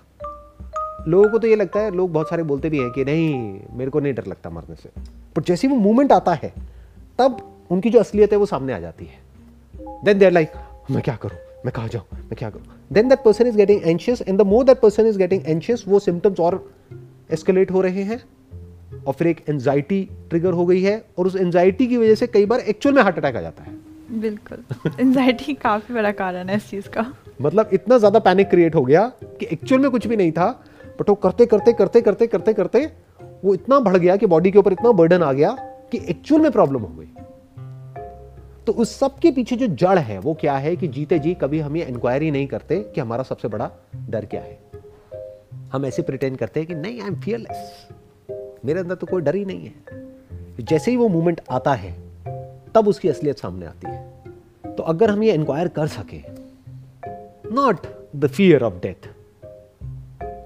लोगों को तो ये लगता है लोग बहुत सारे बोलते भी हैं कि नहीं मेरे को नहीं डर लगता मरने से। बट जैसे वो मूवमेंट आता है तब उनकी जो असलियत है वो सामने आ जाती है। देन देर लाइक मैं क्या करूँ? मैं कहा जाऊँ? मैं क्या करूँ? Then that person is getting anxious and the more that person is getting anxious वो सिम्टम्स और एस्केलेट हो रहे हैं और फिर एक एंजाइटी ट्रिगर हो गई है और उस एंजाइटी की वजह से कई बार एक्चुअल में हार्ट अटैक आ जाता है। बिल्कुल। एंजाइटी काफ़ी बड़ा कारण है इस चीज़ का। मतलब इतना ज़्यादा पैनिक क्रिएट हो गया कि एक्चुअल में कुछ भी नहीं था बट वो करते करते करते करते करते करते वो इतना बढ़ गया कि बॉडी के ऊपर इतना बर्डन आ गया कि एक्चुअल में प्रॉब्लम हो गई। तो उस सब के पीछे जो जड़ है, वो क्या है कि जीते जी कभी हम ये इंक्वायरी नहीं करते कि हमारा सबसे बड़ा डर क्या है। हम ऐसे प्रिटेंड करते हैं कि नहीं आई एम फियरलेस मेरे अंदर तो कोई डर ही नहीं है। जैसे ही वो मूवमेंट आता है, तब उसकी असलियत सामने आती है। तो अगर हम ये इंक्वायर कर सके not the fear of death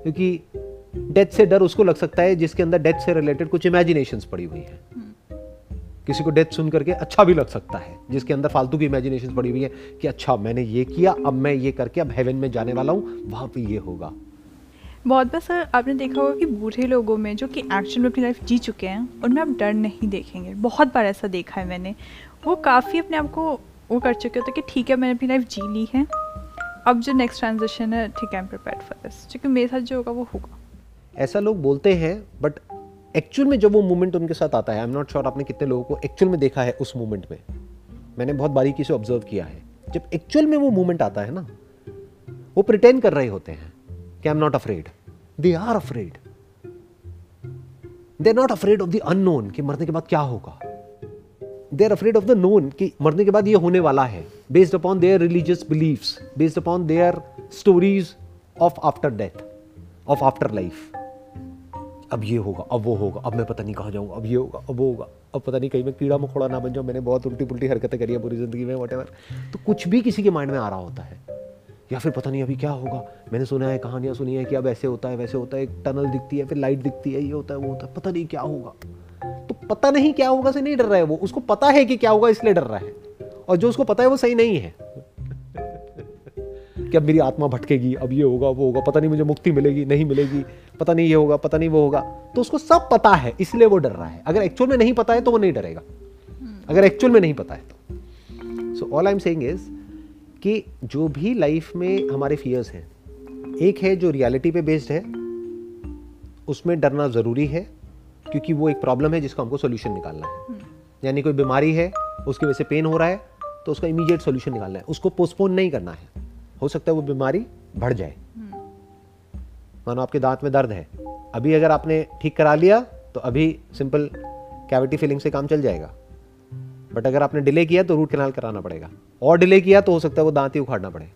क्योंकि डेथ से डर उसको लग सकता है जिसके अंदर डेथ से रिलेटेड कुछ इमेजिनेशन पड़ी हुई है। किसी को डेथ सुन करके अच्छा भी लग सकता है जिसके अंदर फालतू की इमेजिनेशन पड़ी हुई है कि अच्छा मैंने ये किया अब मैं ये करके अब हेवन में जाने वाला हूँ वहाँ पे ये होगा। बहुत बार सर आपने देखा होगा कि बूढ़े लोगों में जो कि एक्शन में अपनी लाइफ जी चुके हैं उनमें आप डर नहीं देखेंगे। बहुत बार ऐसा देखा है मैंने। वो काफ़ी अपने आप को वो कर चुके होते कि ठीक है मैंने अपनी लाइफ जी ली है अब जो नेक्स्ट ट्रांजेक्शन है ठीक है एम प्रिपेयर फॉर दिस क्योंकि मेरे साथ जो होगा वो होगा। ऐसा लोग बोलते हैं बट एक्चुअल में जब वो मूवमेंट उनके साथ आता है आई एम नॉट श्योर आपने कितने लोगों को एक्चुअल में देखा है उस मोमेंट में। मैंने बहुत बारीकी से ऑब्ज़र्व किया है। जब एक्चुअल में वो मूवमेंट आता है ना, वो प्रिटेंड कर रहे होते हैं कि I am not afraid they are afraid they are not afraid of the unknown कि मरने के बाद क्या होगा। They are afraid of the known कि मरने के बाद ये होने वाला है based upon their religious beliefs based upon their stories of after death of after life अब ये होगा, अब वो होगा, अब मैं पता नहीं कहाँ जाऊँगा, अब ये होगा, अब वो होगा। अब पता नहीं कहीं मैं कीड़ा मकोड़ा ना बन जाऊँ, मैंने बहुत उल्टी पुल्टी हरकतें करी है पूरी ज़िंदगी में वट तो कुछ भी किसी के माइंड में आ रहा होता है, या फिर पता नहीं अभी क्या होगा। मैंने सुना है, कहानियाँ सुनी है कि अब ऐसे होता है, वैसे होता है, एक टनल दिखती है, फिर लाइट दिखती है, ये होता है, वो होता है, पता नहीं क्या होगा। तो पता नहीं क्या होगा से नहीं डर रहा है वो, उसको पता है कि क्या होगा इसलिए डर रहा है। और जो उसको पता है वो सही नहीं है। कि अब मेरी आत्मा भटकेगी अब ये होगा वो होगा पता नहीं मुझे मुक्ति मिलेगी नहीं मिलेगी पता नहीं ये होगा पता नहीं वो होगा। तो उसको सब पता है इसलिए वो डर रहा है। अगर एक्चुअल में नहीं पता है तो वो नहीं डरेगा। अगर एक्चुअल में नहीं पता है तो। So all I am saying is कि जो भी लाइफ में हमारे फियर्स हैं एक है जो रियलिटी पे बेस्ड है उसमें डरना ज़रूरी है क्योंकि वो एक प्रॉब्लम है जिसका हमको सोल्यूशन निकालना है। हम्म। यानी कोई बीमारी है उसकी वजह से पेन हो रहा है तो उसका इमीडिएट सोल्यूशन निकालना है। उसको पोस्टपोन नहीं करना है। हो सकता है वो बीमारी बढ़ जाए। मानो आपके दांत में दर्द है। अभी अगर आपने ठीक करा लिया तो अभी सिंपल कैविटी फिलिंग से काम चल जाएगा। बट अगर आपने डिले किया तो रूट कैनाल कराना पड़ेगा। और डिले किया तो हो सकता है वो दांत ही उखाड़ना पड़े।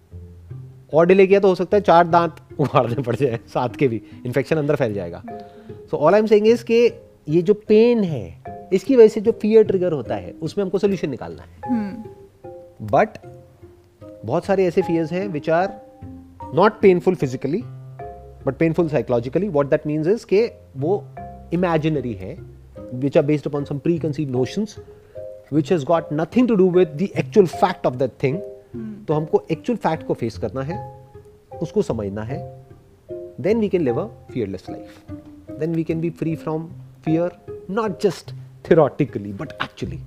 और डिले किया तो हो सकता है चार दांत [LAUGHS] उखाड़ने पड़ जाए सात के भी। इन्फेक्शन अंदर फैल जाएगा। So all I am saying is कि ये जो पेन है इसकी वजह से जो फियर ट्रिगर होता है उसमें हमको सोल्यूशन निकालना है। But hmm. बहुत सारे ऐसे फियर्स हैं which are not painful physically but painful psychologically what that means is के वो इमेजिनरी है which are based upon some pre conceive notions which has got nothing to do with the actual fact of that thing तो हमको actual fact को face करना है उसको समझना है then we can live a fearless life then we can be free from fear not just theoretically but actually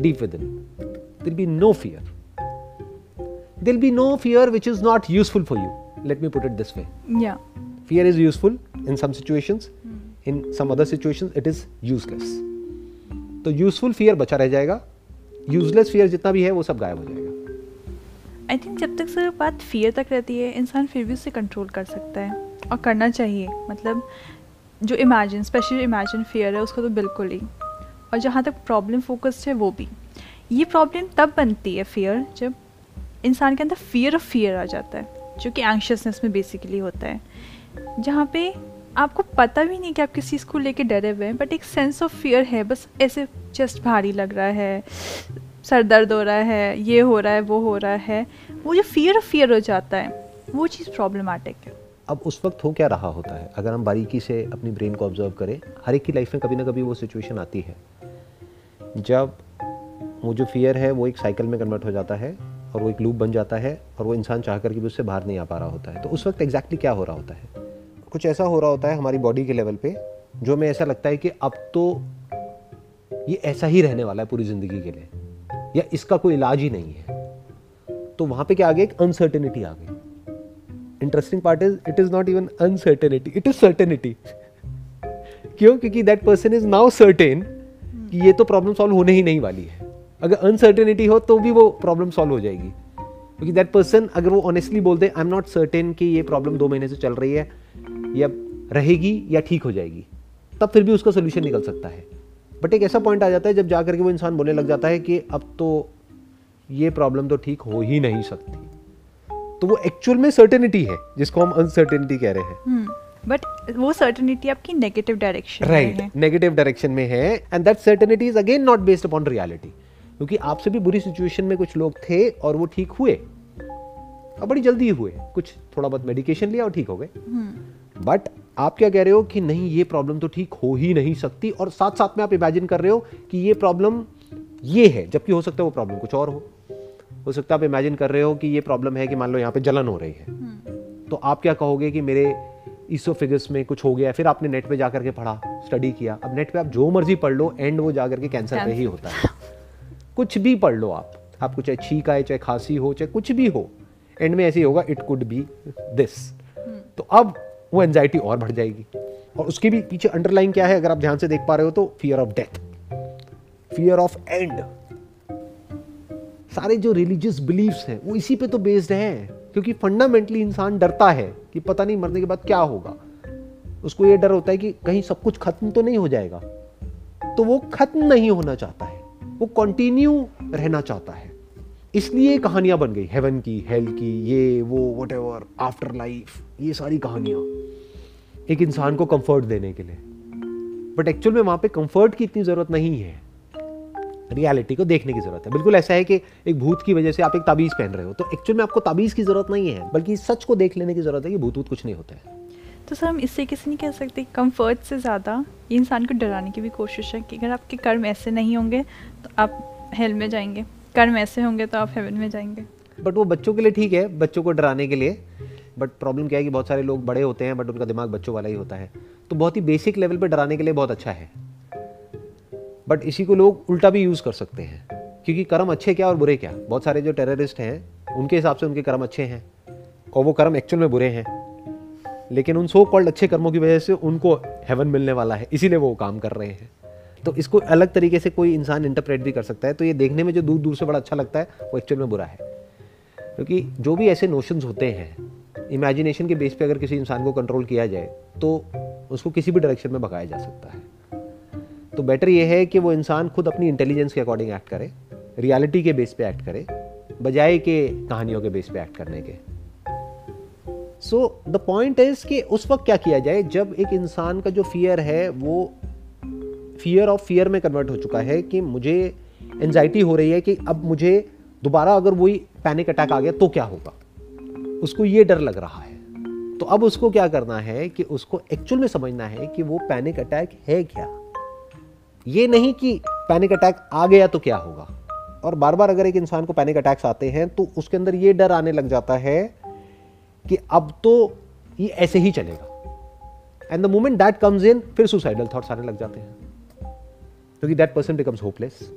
deep within. There'll be no fear. There'll be no fear which is not useful for you. Let me put it this way. Yeah. Fear is useful in some situations. Mm. in some other situations it is useless. तो useful fear बचा रह जाएगा। Useless fear जितना भी है वो सब गायब हो जाएगा। आई थिंक जब तक सर बात फियर तक रहती है इंसान फिर भी उसे कंट्रोल कर सकता है और करना चाहिए। मतलब जो इमेजिन स्पेशली इमेजिन फियर है उसको तो बिल्कुल ही। और जहाँ तक प्रॉब्लम फोकस्ड है वो भी। ये प्रॉब्लम तब बनती है फियर जब इंसान के अंदर फियर ऑफ़ फियर आ जाता है, जो कि एंशियसनेस में बेसिकली होता है। जहाँ पे आपको पता भी नहीं कि आप किस चीज़ को लेके डरे हुए हैं बट एक सेंस ऑफ़ फियर है, बस ऐसे चेस्ट भारी लग रहा है, सर दर्द हो रहा है, ये हो रहा है, वो हो रहा है, वो जो फियर ऑफ़ फियर हो जाता है, वो चीज़ प्रॉब्लमेटिक है। अब उस वक्त हो क्या रहा होता है? अगर हम बारीकी से अपनी ब्रेन को ऑब्ज़र्व करें, हर एक की लाइफ में कभी ना कभी वो सिचुएशन आती है। जब वो जो फियर है, वो एक साइकिल में कन्वर्ट हो जाता है और वो एक लूप बन जाता है और वो इंसान चाह कर भी उससे बाहर नहीं आ पा रहा होता है। तो उस वक्त एग्जैक्टली क्या हो रहा होता है? कुछ ऐसा हो रहा होता है हमारी बॉडी के लेवल पे, जो हमें ऐसा लगता है कि अब तो ये ऐसा ही रहने वाला है पूरी ज़िंदगी के लिए, या इसका कोई इलाज ही नहीं है। तो वहाँ पे क्या आ गया? एक अनसर्टेनिटी आ गई। Interesting part is it is not even uncertainty it is certainty क्यों? क्योंकि that person is now certain कि ये तो प्रॉब्लम सॉल्व होने ही नहीं वाली है। अगर अनसर्टेनिटी हो तो भी वो प्रॉब्लम सॉल्व हो जाएगी। क्योंकि दैट पर्सन अगर वो ऑनेस्टली बोलते आई एम नॉट सर्टेन कि ये प्रॉब्लम दो महीने से चल रही है या रहेगी या ठीक हो जाएगी। तब फिर भी उसका सोल्यूशन निकल सकता है। बट एक ऐसा पॉइंट आ जाता है जब जाकर के वो इंसान बोलने लग जाता है कि अब तो ये प्रॉब्लम तो ठीक हो ही नहीं सकती। तो वो एक्चुअल में सर्टेनिटी है जिसको हम अनसर्टेनिटी कह रहे हैं। But hmm. वो सर्टेनिटी आपकी negative direction right negative direction में है and that certainty is again not based upon reality क्योंकि आपसे भी बुरी सिचुएशन में कुछ लोग थे और वो ठीक हुए। और बड़ी जल्दी हुए। कुछ थोड़ा बहुत मेडिकेशन लिया और ठीक हो गए। But hmm. आप क्या कह रहे हो कि नहीं ये प्रॉब्लम तो ठीक हो ही नहीं सकती और साथ साथ में आप इमेजिन कर रहे हो कि ये प्रॉब्लम ये है जबकि हो सकता है वो प्रॉब्लम कुछ और हो। हो सकता है आप इमेजिन कर रहे हो कि ये प्रॉब्लम है कि मान लो यहाँ पे जलन हो रही है। हम्म। तो आप क्या कहोगे कि मेरे ईसोफिगस में कुछ हो गया फिर आपने नेट पे जाकर के पढ़ा स्टडी किया। अब नेट पे आप जो मर्ज़ी पढ़ लो एंड वो जाकर के कैंसर पे ही होता है। कुछ भी पढ़ लो आप। आपको चाहे छींक आए चाहे खांसी हो चाहे कुछ भी हो एंड में ऐसे ही होगा इट कुड बी दिस तो अब वो एंजाइटी और बढ़ जाएगी। और उसके भी पीछे अंडरलाइन क्या है अगर आप ध्यान से देख पा रहे हो तो fear of death fear of and सारे जो रिलीजियस बिलीव्स हैं वो इसी पे तो बेस्ड हैं। क्योंकि फंडामेंटली इंसान डरता है कि पता नहीं मरने के बाद क्या होगा। उसको ये डर होता है कि कहीं सब कुछ खत्म तो नहीं हो जाएगा। तो वो खत्म नहीं होना चाहता है। वो कंटिन्यू रहना चाहता है। इसलिए कहानियाँ बन गई। हेवन की हेल की, ये, वो वट एवर आफ्टर लाइफ ये सारी कहानियाँ। एक इंसान को कंफर्ट देने के लिए। बट एक्चुअल में वहाँ पे कंफर्ट की इतनी ज़रूरत नहीं है। रियलिटी को देखने की ज़रूरत है। बिल्कुल ऐसा है कि एक भूत की वजह से आप एक ताबीज पहन रहे हो। तो एक्चुअल में आपको ताबीज की ज़रूरत नहीं है, बल्कि सच को देख लेने की ज़रूरत है कि भूत भूत कुछ नहीं होता है। तो सर हम इससे किसी नहीं कह सकते कंफर्ट से ज़्यादा ये इंसान को डराने की भी कोशिश है कि अगर आपके कर्म ऐसे नहीं होंगे तो आप हेल में जाएँगे। कर्म ऐसे होंगे तो आप हेवन में जाएँगे। बट वो बच्चों के लिए ठीक है, बच्चों को डराने के लिए। बट प्रॉब्लम क्या है कि बहुत सारे लोग बड़े होते हैं बट उनका दिमाग बच्चों वाला ही होता है। तो बहुत ही बेसिक लेवल पर डराने के लिए बहुत अच्छा है। बट इसी को लोग उल्टा भी यूज़ कर सकते हैं। क्योंकि कर्म अच्छे क्या और बुरे क्या? बहुत सारे जो टेररिस्ट हैं, उनके हिसाब से उनके कर्म अच्छे हैं। और वो कर्म एक्चुअल में बुरे हैं। लेकिन उन सो कॉल्ड अच्छे कर्मों की वजह से उनको हेवन मिलने वाला है, इसीलिए वो काम कर रहे हैं। तो इसको अलग तरीके से कोई इंसान इंटरप्रेट भी कर सकता है। तो ये देखने में जो दूर दूर से बड़ा अच्छा लगता है, वो एक्चुअल में बुरा है। क्योंकि जो भी ऐसे नोशंस होते हैं इमेजिनेशन के बेस पे अगर किसी इंसान को कंट्रोल किया जाए तो उसको किसी भी डायरेक्शन में भगाया जा सकता है। तो बेटर ये है कि वो इंसान खुद अपनी इंटेलिजेंस के अकॉर्डिंग एक्ट करे रियलिटी के बेस पे एक्ट करे, बजाय के कहानियों के बेस पे एक्ट करने के। सो द पॉइंट इज़ कि उस वक्त क्या किया जाए, जब एक इंसान का जो फियर है, वो फियर ऑफ़ फियर में कन्वर्ट हो चुका है कि मुझे एनजाइटी हो रही है कि अब मुझे दोबारा अगर वही पैनिक अटैक आ गया तो क्या होगा? उसको ये डर लग रहा है। तो अब उसको क्या करना है कि उसको एक्चुअल में समझना है कि वो पैनिक अटैक है क्या? ये नहीं कि पैनिक अटैक आ गया तो क्या होगा? और बार बार अगर एक इंसान को पैनिक अटैक्स आते हैं तो उसके अंदर ये डर आने लग जाता है कि अब तो ये ऐसे ही चलेगा। And the moment that comes in फिर सुसाइडल थॉट्स आने लग जाते हैं। क्योंकि दैट पर्सन बिकम्स होपलेस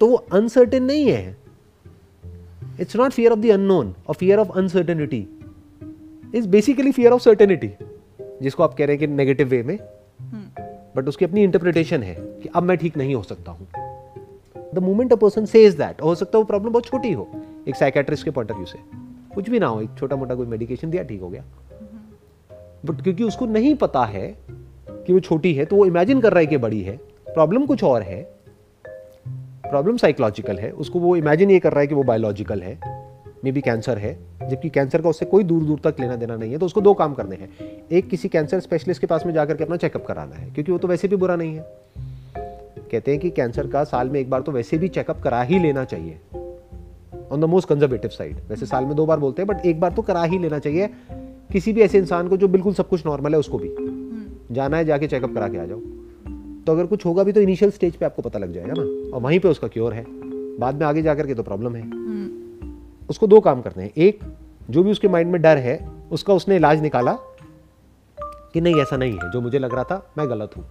तो वो अनसर्टेन नहीं है। It's not fear of the unknown और fear of uncertainty is basically fear of certainty जिसको आप कह रहे हैं कि नेगेटिव वे में। But hmm. उसकी अपनी इंटरप्रिटेशन है कि अब मैं ठीक नहीं हो सकता हूँ। The moment a person says that हो सकता है वो प्रॉब्लम बहुत छोटी हो एक साइकेट्रिस्ट के पॉइंट ऑफ़ व्यू से। कुछ भी ना हो एक छोटा मोटा कोई मेडिकेशन दिया ठीक हो गया। बट क्योंकि उसको नहीं पता है कि वो छोटी है तो वो इमेजिन कर रहा है कि बड़ी है। प्रॉब्लम कुछ और है। प्रॉब्लम साइकोलॉजिकल है। उसको वो इमेजिन ये कर रहा है कि वो बायोलॉजिकल है। मे बी कैंसर है। जबकि कैंसर का उससे कोई दूर दूर तक लेना देना नहीं है तो उसको दो काम करने हैं। एक किसी कैंसर स्पेशलिस्ट के पास में जाकर के अपना चेकअप कराना है क्योंकि वो तो वैसे भी बुरा नहीं है। कहते हैं कि कैंसर का साल में एक बार तो वैसे भी चेकअप करा ही लेना चाहिए। On the most conservative side वैसे साल में दो बार बोलते हैं बट एक बार तो करा ही लेना चाहिए। किसी भी ऐसे इंसान को जो बिल्कुल सब कुछ नॉर्मल है उसको भी। हम्म। जाना है जाके चेकअप करा के आ जाओ। तो अगर कुछ होगा भी तो इनिशियल स्टेज पे आपको पता लग जाएगा ना। और वहीं पे उसका क्योर है। बाद में आगे जाकर के तो प्रॉब्लम है। हम्म। उसको दो काम करने हैं। एक जो भी उसके माइंड में डर है उसका उसने इलाज निकाला कि नहीं ऐसा नहीं है। जो मुझे लग रहा था मैं गलत हूँ।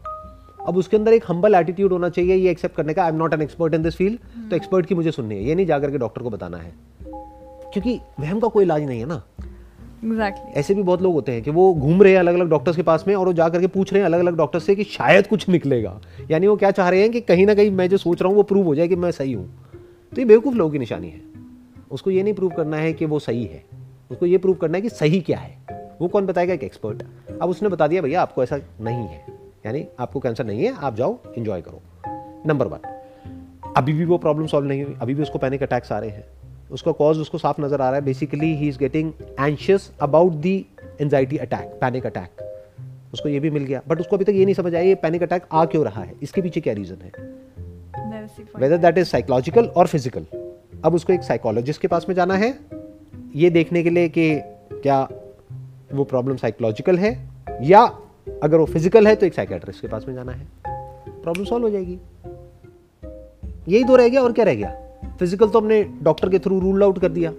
अब उसके अंदर एक हम्बल एटीट्यूड होना चाहिए ये एक्सेप्ट करने का। I am not an expert in this field तो एक्सपर्ट की मुझे सुननी है। ये नहीं जाकर के डॉक्टर को बताना है। क्योंकि वहम का कोई इलाज नहीं है ना। Exactly. ऐसे भी बहुत लोग होते हैं कि वो घूम रहे हैं अलग अलग डॉक्टर्स के पास में और वो जा करके पूछ रहे हैं अलग अलग डॉक्टर से कि शायद कुछ निकलेगा। यानी वो क्या चाह रहे हैं कि कहीं ना कहीं मैं जो सोच रहा हूँ वो प्रूव हो जाए कि मैं सही हूँ। तो ये बेवकूफ़ लोगों की निशानी है। उसको ये नहीं प्रूव करना है कि वो सही है। उसको ये प्रूव करना है कि सही क्या है। वो कौन बताएगा? एक एक्सपर्ट अब उसने बता दिया भैया आपको ऐसा नहीं है। यानी आपको कैंसर नहीं है आप जाओ इंजॉय करो। नंबर वन अभी भी वो प्रॉब्लम सॉल्व नहीं हुई। अभी भी उसको पैनिक अटैक्स आ रहे हैं। उसका कॉज उसको साफ़ नज़र आ रहा है। Basically he is getting anxious about the anxiety attack panic attack उसको ये भी मिल गया। बट उसको अभी तक ये नहीं समझ आया ये पैनिक अटैक आ क्यों रहा है? इसके पीछे क्या रीजन है? वेदर दैट इज़ साइकोलॉजिकल और फ़िज़िकल अब उसको एक साइकोलॉजिस्ट के पास में जाना है। ये देखने के लिए कि क्या वो प्रॉब्लम साइकोलॉजिकल है या अगर वो फ़िज़िकल है तो एक साइकेट्रिस्ट के पास में जाना है। प्रॉब्लम सॉल्व हो जाएगी। यही दो रह गया और क्या रह गया? फ़िज़िकल तो हमने डॉक्टर के थ्रू रूल आउट कर दिया।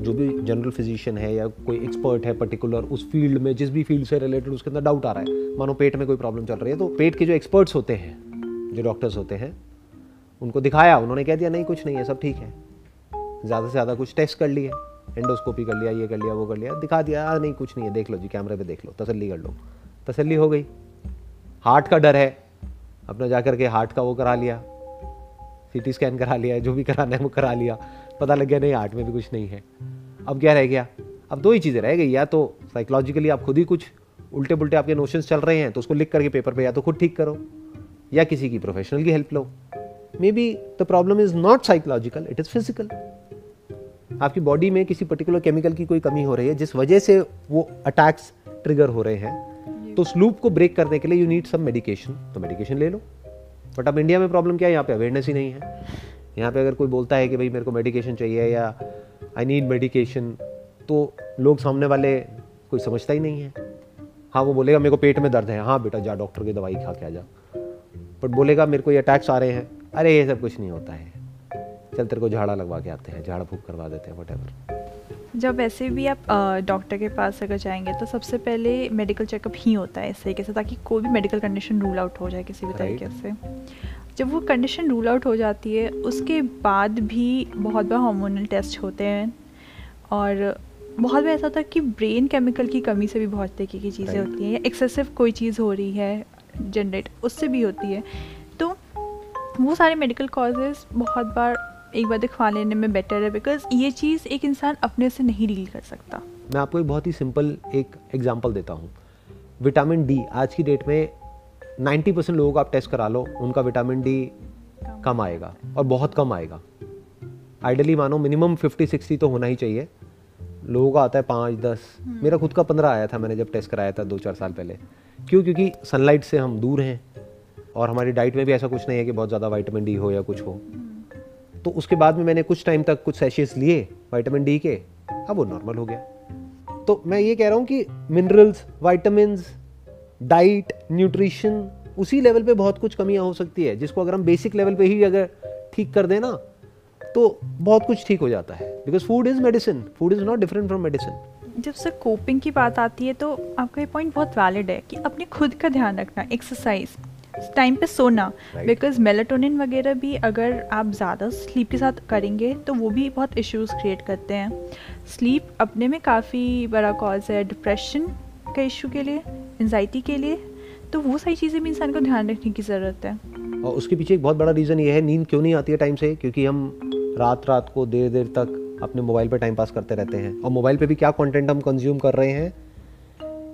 जो भी जनरल फिजिशियन है या कोई एक्सपर्ट है पर्टिकुलर उस फ़ील्ड में, जिस भी फ़ील्ड से रिलेटेड उसके अंदर डाउट आ रहा है। मानो पेट में कोई प्रॉब्लम चल रही है तो पेट के जो एक्सपर्ट्स होते हैं, जो डॉक्टर्स होते हैं, उनको दिखाया, उन्होंने कह दिया, नहीं, कुछ नहीं है, सब ठीक है। ज़्यादा से ज़्यादा कुछ टेस्ट कर लिए। एंडोस्कोपी कर लिया ये कर लिया वो कर लिया। दिखा दिया आ, नहीं कुछ नहीं है देख लो जी कैमरे पे देख लो तसल्ली कर लो। तसल्ली हो गई। हार्ट का डर है। अपना जा के हार्ट का वो करा लिया सीटी स्कैन करा लिया जो भी कराना है वो करा लिया। पता लग गया नहीं हार्ट में भी कुछ नहीं है। अब क्या रह गया? अब दो ही चीज़ें रह गई या तो साइकोलॉजिकली आप खुद ही कुछ उल्टे पुल्टे आपके नोशंस चल रहे हैं तो उसको लिख करके पेपर पे या तो खुद ठीक करो या किसी की प्रोफेशनल की help low. Maybe the problem is not psychological it is physical आपकी बॉडी में किसी पर्टिकुलर केमिकल की कोई कमी हो रही है जिस वजह से वो अटैक्स ट्रिगर हो रहे हैं तो उस लूप को ब्रेक करने के लिए यू नीड सम मेडिकेशन तो मेडिकेशन ले लो. बट अब इंडिया में प्रॉब्लम क्या है? यहाँ पे अवेयरनेस ही नहीं है. यहाँ पे अगर कोई बोलता है कि भाई मेरे को मेडिकेशन चाहिए या आई नीड मेडिकेशन तो लोग सामने वाले कोई समझता ही नहीं है. हाँ वो बोलेगा मेरे को पेट में दर्द है. हाँ बेटा जा डॉक्टर की दवाई खा के आ जा. बट बोलेगा मेरे को ये अटैक्स आ रहे हैं. अरे ये सब कुछ नहीं होता है. चल तेरे को झाड़ा लगवा के आते हैं झाड़ फूक करवा देते हैं वट जब वैसे भी आप डॉक्टर के पास अगर जाएँगे तो सबसे पहले मेडिकल चेकअप ही होता है इस तरीके से ताकि कोई भी मेडिकल कंडीशन रूल आउट हो जाए किसी भी तरीके से। जब वो कंडीशन रूल आउट हो जाती है उसके बाद भी बहुत बार हार्मोनल टेस्ट होते हैं और बहुत बार ऐसा होता है कि ब्रेन केमिकल की कमी से भी बहुत तरीके की चीज़ें होती हैं या एक्सेसिव कोई चीज़ हो रही है जनरेट उससे भी होती है। तो वो सारे मेडिकल कॉजेज़ बहुत बार एक बार दिखवा लेने में बेटर है बिकॉज़ ये चीज़ एक इंसान अपने से नहीं डील कर सकता। मैं आपको एक बहुत ही सिंपल एक एग्ज़ाम्पल देता हूँ। विटामिन डी आज की डेट में 90 परसेंट लोगों का आप टेस्ट करा लो उनका विटामिन डी कम आएगा और बहुत कम आएगा। आइडली मानो मिनिमम 50 60 तो होना ही चाहिए। लोगों का आता है पाँच दस। हम्म। मेरा खुद का पंद्रह आया था मैंने जब टेस्ट कराया था दो चार साल पहले। क्यों? क्योंकि सनलाइट से हम दूर हैं और हमारी डाइट में भी ऐसा कुछ नहीं है कि बहुत ज़्यादा वाइटामिन डी हो या कुछ हो। हम्म। तो उसके बाद में मैंने कुछ टाइम तक कुछ सेशेस लिए वाइटामिन डी के। अब वो नॉर्मल हो गया। तो मैं ये कह रहा हूँ कि मिनरल्स वाइटामिन डाइट न्यूट्रिशन उसी लेवल पे बहुत कुछ कमियाँ हो सकती है, जिसको अगर हम बेसिक लेवल पे ही अगर ठीक कर देना तो बहुत कुछ ठीक हो जाता है। Because food is medicine food is not different from medicine जब से कोपिंग की बात आती है तो आपका ये पॉइंट बहुत वैलिड है कि अपने खुद का ध्यान रखना एक्सरसाइज टाइम पे सोना। बिकॉज़ मेलाटोनिन वगैरह भी अगर आप ज़्यादा स्लीप के साथ करेंगे तो वो भी बहुत इश्यूज़ क्रिएट करते हैं। स्लीप अपने में काफ़ी बड़ा कॉज है डिप्रेशन का इशू के लिए एनजाइटी के लिए। तो वो सारी चीज़ें भी इंसान को ध्यान रखने की ज़रूरत है। और उसके पीछे एक बहुत बड़ा रीज़न ये है नींद क्यों नहीं आती है टाइम से? क्योंकि हम रात रात को देर देर तक अपने मोबाइल पर टाइम पास करते रहते हैं। और मोबाइल पे भी क्या कंटेंट हम कंज्यूम कर रहे हैं?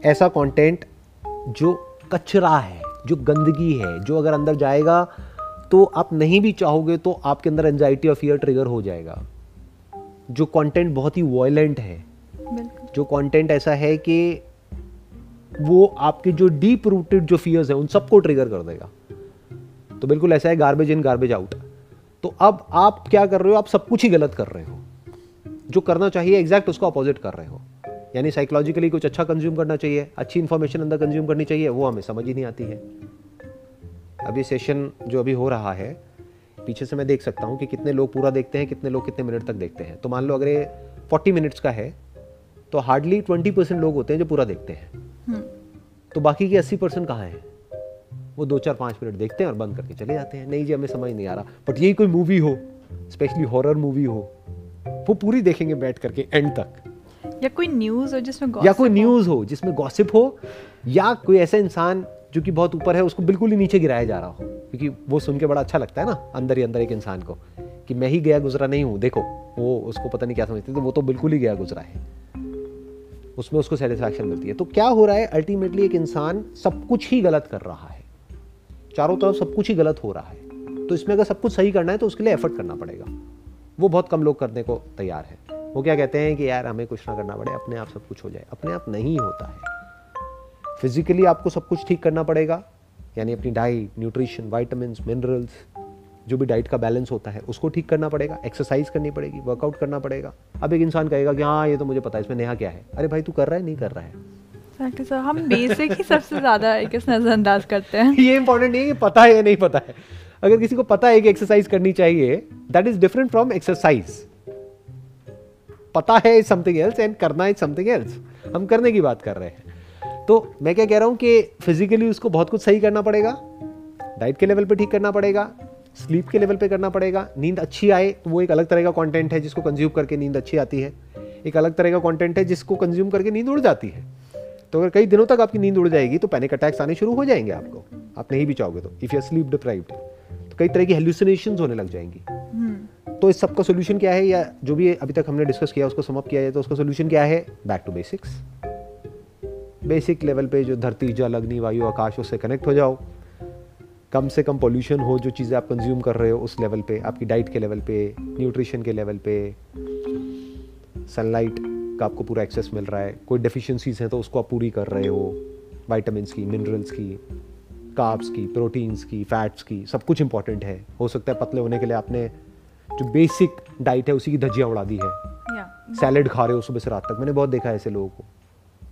ऐसा कंटेंट जो कचरा है। जो गंदगी है जो अगर अंदर जाएगा तो आप नहीं भी चाहोगे तो आपके अंदर एनजाइटी और फियर ट्रिगर हो जाएगा। जो कंटेंट बहुत ही वॉयलेंट है जो कंटेंट ऐसा है कि वो आपके जो डीप रूटेड जो फियर्स है उन सबको ट्रिगर कर देगा। तो बिल्कुल ऐसा है गार्बेज इन गार्बेज आउट तो अब आप क्या कर रहे हो? आप सब कुछ ही गलत कर रहे हो। जो करना चाहिए एग्जैक्ट उसको अपोजिट कर रहे हो। यानी साइकोलॉजिकली कुछ अच्छा कंज्यूम करना चाहिए अच्छी इन्फॉर्मेशन अंदर कंज्यूम करनी चाहिए वो हमें समझ ही नहीं आती है। अभी सेशन जो अभी हो रहा है पीछे से मैं देख सकता हूँ कि कितने लोग पूरा देखते हैं कितने लोग कितने मिनट तक देखते हैं। तो मान लो अगर ये फोर्टी मिनट्स का है तो हार्डली ट्वेंटी परसेंट लोग होते हैं जो पूरा देखते हैं। हम्म। तो बाकी के अस्सी परसेंट कहाँ हैं? वो दो चार पाँच मिनट देखते हैं और बंद करके चले जाते हैं। नहीं जी हमें समझ नहीं आ रहा। बट यही कोई मूवी हो स्पेशली हॉरर मूवी हो वो पूरी देखेंगे बैठ करके एंड तक। या कोई न्यूज़ हो जिसमें या कोई न्यूज़ हो जिसमें गॉसिप हो या कोई ऐसा इंसान जो कि बहुत ऊपर है उसको बिल्कुल ही नीचे गिराया जा रहा हो। क्योंकि वो सुन के बड़ा अच्छा लगता है ना अंदर ही अंदर एक इंसान को कि मैं ही गया गुजरा नहीं हूँ। देखो वो उसको पता नहीं क्या समझते तो वो तो बिल्कुल ही गया गुजरा है। उसमें उसको सेटिस्फैक्शन मिलती है। तो क्या हो रहा है अल्टीमेटली एक इंसान सब कुछ ही गलत कर रहा है। चारों तरफ़ सब कुछ ही गलत हो रहा है। तो इसमें अगर सब कुछ सही करना है तो उसके लिए एफर्ट करना पड़ेगा। वो बहुत कम लोग करने को तैयार है। वो क्या कहते हैं कि यार हमें कुछ ना करना पड़े अपने आप सब कुछ हो जाए। अपने आप नहीं होता है। फिजिकली आपको सब कुछ ठीक करना पड़ेगा यानी अपनी डाइट न्यूट्रिशन वाइटामिन मिनरल्स जो भी डाइट का बैलेंस होता है उसको ठीक करना पड़ेगा एक्सरसाइज करनी पड़ेगी वर्कआउट करना पड़ेगा। अब एक इंसान कहेगा कि हाँ ये तो मुझे पता है इसमें नेहा क्या है? अरे भाई तू कर रहा है नहीं कर रहा है? सर हम बेसिक ही सबसे ज़्यादा नज़रअंदाज करते हैं। ये इंपॉर्टेंट नहीं है पता है या नहीं पता है। अगर किसी को पता है कि एक्सरसाइज करनी चाहिए that is different from exercise पता है इज़ समथिंग एल्स एंड करना इज़ समथिंग एल्स। हम करने की बात कर रहे हैं। तो मैं क्या कह रहा हूँ कि फिजिकली उसको बहुत कुछ सही करना पड़ेगा डाइट के लेवल पे ठीक करना पड़ेगा स्लीप के लेवल पे करना पड़ेगा। नींद अच्छी आए तो वो एक अलग तरह का कंटेंट है जिसको कंज्यूम करके नींद अच्छी आती है। एक अलग तरह का कंटेंट है जिसको कंज्यूम करके नींद उड़ जाती है। तो अगर कई दिनों तक आपकी नींद उड़ जाएगी तो पैनिक अटैक्स आने शुरू हो जाएँगे आपको। आप नहीं भी चाहोगे तो इफ़ यू स्लीप डिप्राइव्ड कई तरह की हेल्यूसिनेशन होने लग जाएँगी। हम्म। तो इस सब का सोल्यूशन क्या है या जो भी अभी तक हमने डिस्कस किया उसको समअप किया है तो उसका सोल्यूशन क्या है? Back to basics basic level पे जो धरती जल अग्नि वायु आकाश उससे कनेक्ट हो जाओ। कम से कम पोल्यूशन हो जो चीज़ें आप कंज्यूम कर रहे हो उस लेवल पे आपकी डाइट के लेवल पे न्यूट्रिशन के लेवल पे। सनलाइट का आपको पूरा एक्सेस मिल रहा है। कोई डेफिशिएंसीज हैं तो उसको आप पूरी कर रहे हो। वाइटामिन की मिनरल्स की। काब्स की प्रोटीन्स की फैट्स की सब कुछ इंपॉर्टेंट है। हो सकता है पतले होने के लिए आपने जो बेसिक डाइट है उसी की धज्जियाँ उड़ा दी है। सैलेड खा रहे हो सुबह से रात तक। मैंने बहुत देखा है ऐसे लोगों को।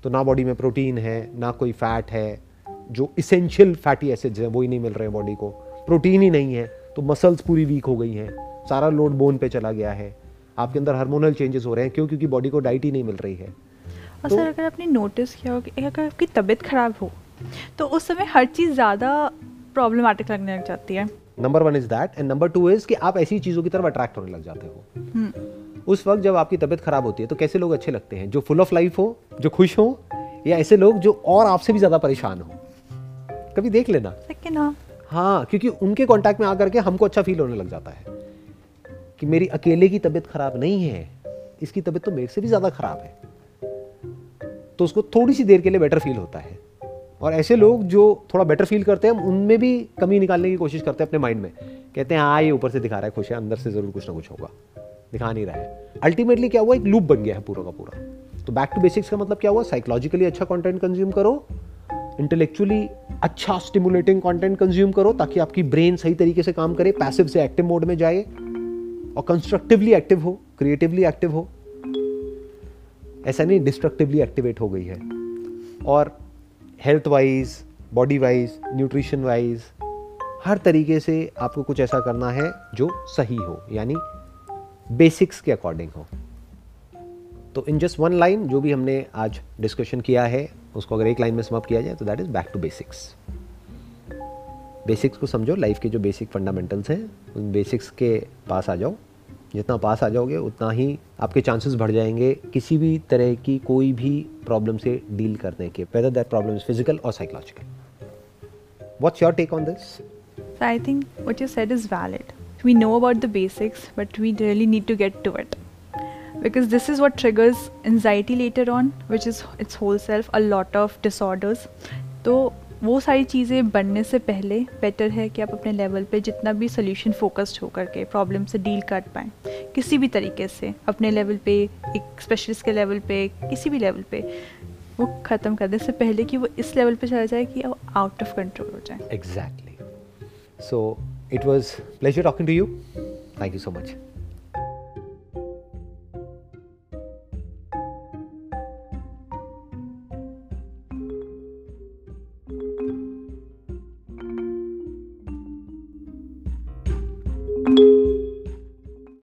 तो ना बॉडी में प्रोटीन है ना कोई फैट है जो इसेंशियल फैटी एसिड्स हैं वो ही नहीं मिल रहे हैं बॉडी को। प्रोटीन ही नहीं है तो मसल्स पूरी वीक हो गई हैं। सारा लोड बोन पे चला गया है। आपके अंदर हार्मोनल चेंजेस हो रहे हैं क्यों? क्योंकि बॉडी को डाइट ही नहीं मिल रही है। और तो, सर अगर आपने नोटिस किया हो कि अगर आपकी तबीयत खराब हो तो उस समय हर चीज़ ज़्यादा प्रॉब्लमेटिक लगने लग जाती है। Number one is that and number two is कि आप ऐसी चीज़ों की तरफ़ अट्रैक्ट होने लग जाते हो। हम्म। उस वक्त जब आपकी तबीयत खराब होती है तो कैसे लोग अच्छे लगते हैं? जो फुल ऑफ़ लाइफ हो जो खुश हो या ऐसे लोग जो और आपसे भी ज़्यादा परेशान हो? कभी देख लेना। हाँ। हाँ क्योंकि उनके कांटेक्ट में आकर के हमको अच्छा फील होने लग जाता है। कि मेरी अकेले की तबीयत खराब नहीं है इसकी तबीयत तो मेरे से भी ज़्यादा खराब है। तो उसको थोड़ी सी देर के लिए बेटर फील होता है। और ऐसे लोग जो थोड़ा बेटर फील करते हैं, उनमें भी कमी निकालने की कोशिश करते हैं अपने माइंड में। कहते हैं हाँ ये ऊपर से दिखा रहा है, खुश है, अंदर से ज़रूर कुछ ना कुछ होगा। दिखा नहीं रहा है। अल्टीमेटली क्या हुआ? एक लूप बन गया है पूरा का पूरा। तो बैक टू बेसिक्स का मतलब क्या हुआ? साइकोलॉजिकली अच्छा कंटेंट कंज्यूम करो। इंटेलेक्चुअली अच्छा स्टिमुलेटिंग कंटेंट कंज्यूम करो, ताकि आपकी ब्रेन सही तरीके से काम करे पैसिव से एक्टिव मोड में जाए, और कंस्ट्रक्टिवली एक्टिव हो क्रिएटिवली एक्टिव हो। ऐसा नहीं डिस्ट्रक्टिवली एक्टिवेट हो गई है। और health wise body wise nutrition wise हर तरीके से आपको कुछ ऐसा करना है जो सही हो, यानी बेसिक्स के अकॉर्डिंग हो। तो इन जस्ट वन लाइन जो भी हमने आज डिस्कशन किया है, उसको अगर एक लाइन में समाप्त किया जाए तो that is back to basics basics को समझो लाइफ के जो बेसिक फंडामेंटल्स हैं, उन बेसिक्स के पास आ जाओ। जितना पास आ जाओगे, उतना ही आपके चांसेस बढ़ जाएँगे किसी भी तरह की कोई भी प्रॉब्लम से डील करने के whether that problem is physical और psychological what's your take on this I think what you said is valid we know about the basics but we really need to get to it because this is what triggers anxiety later on which is its whole self a lot of disorders तो वो सारी चीज़ें बनने से पहले better है कि आप अपने लेवल पे जितना भी सोल्यूशन फोकस्ड होकर के प्रॉब्लम से डील कर पाएँ। किसी भी तरीके से अपने लेवल पे, एक स्पेशलिस्ट के लेवल पे, किसी भी लेवल पे, वो ख़त्म करने से पहले कि वो इस लेवल पे चला जाए कि वो आउट ऑफ़ कंट्रोल हो जाए। Exactly so it was pleasure talking to you Thank you so much.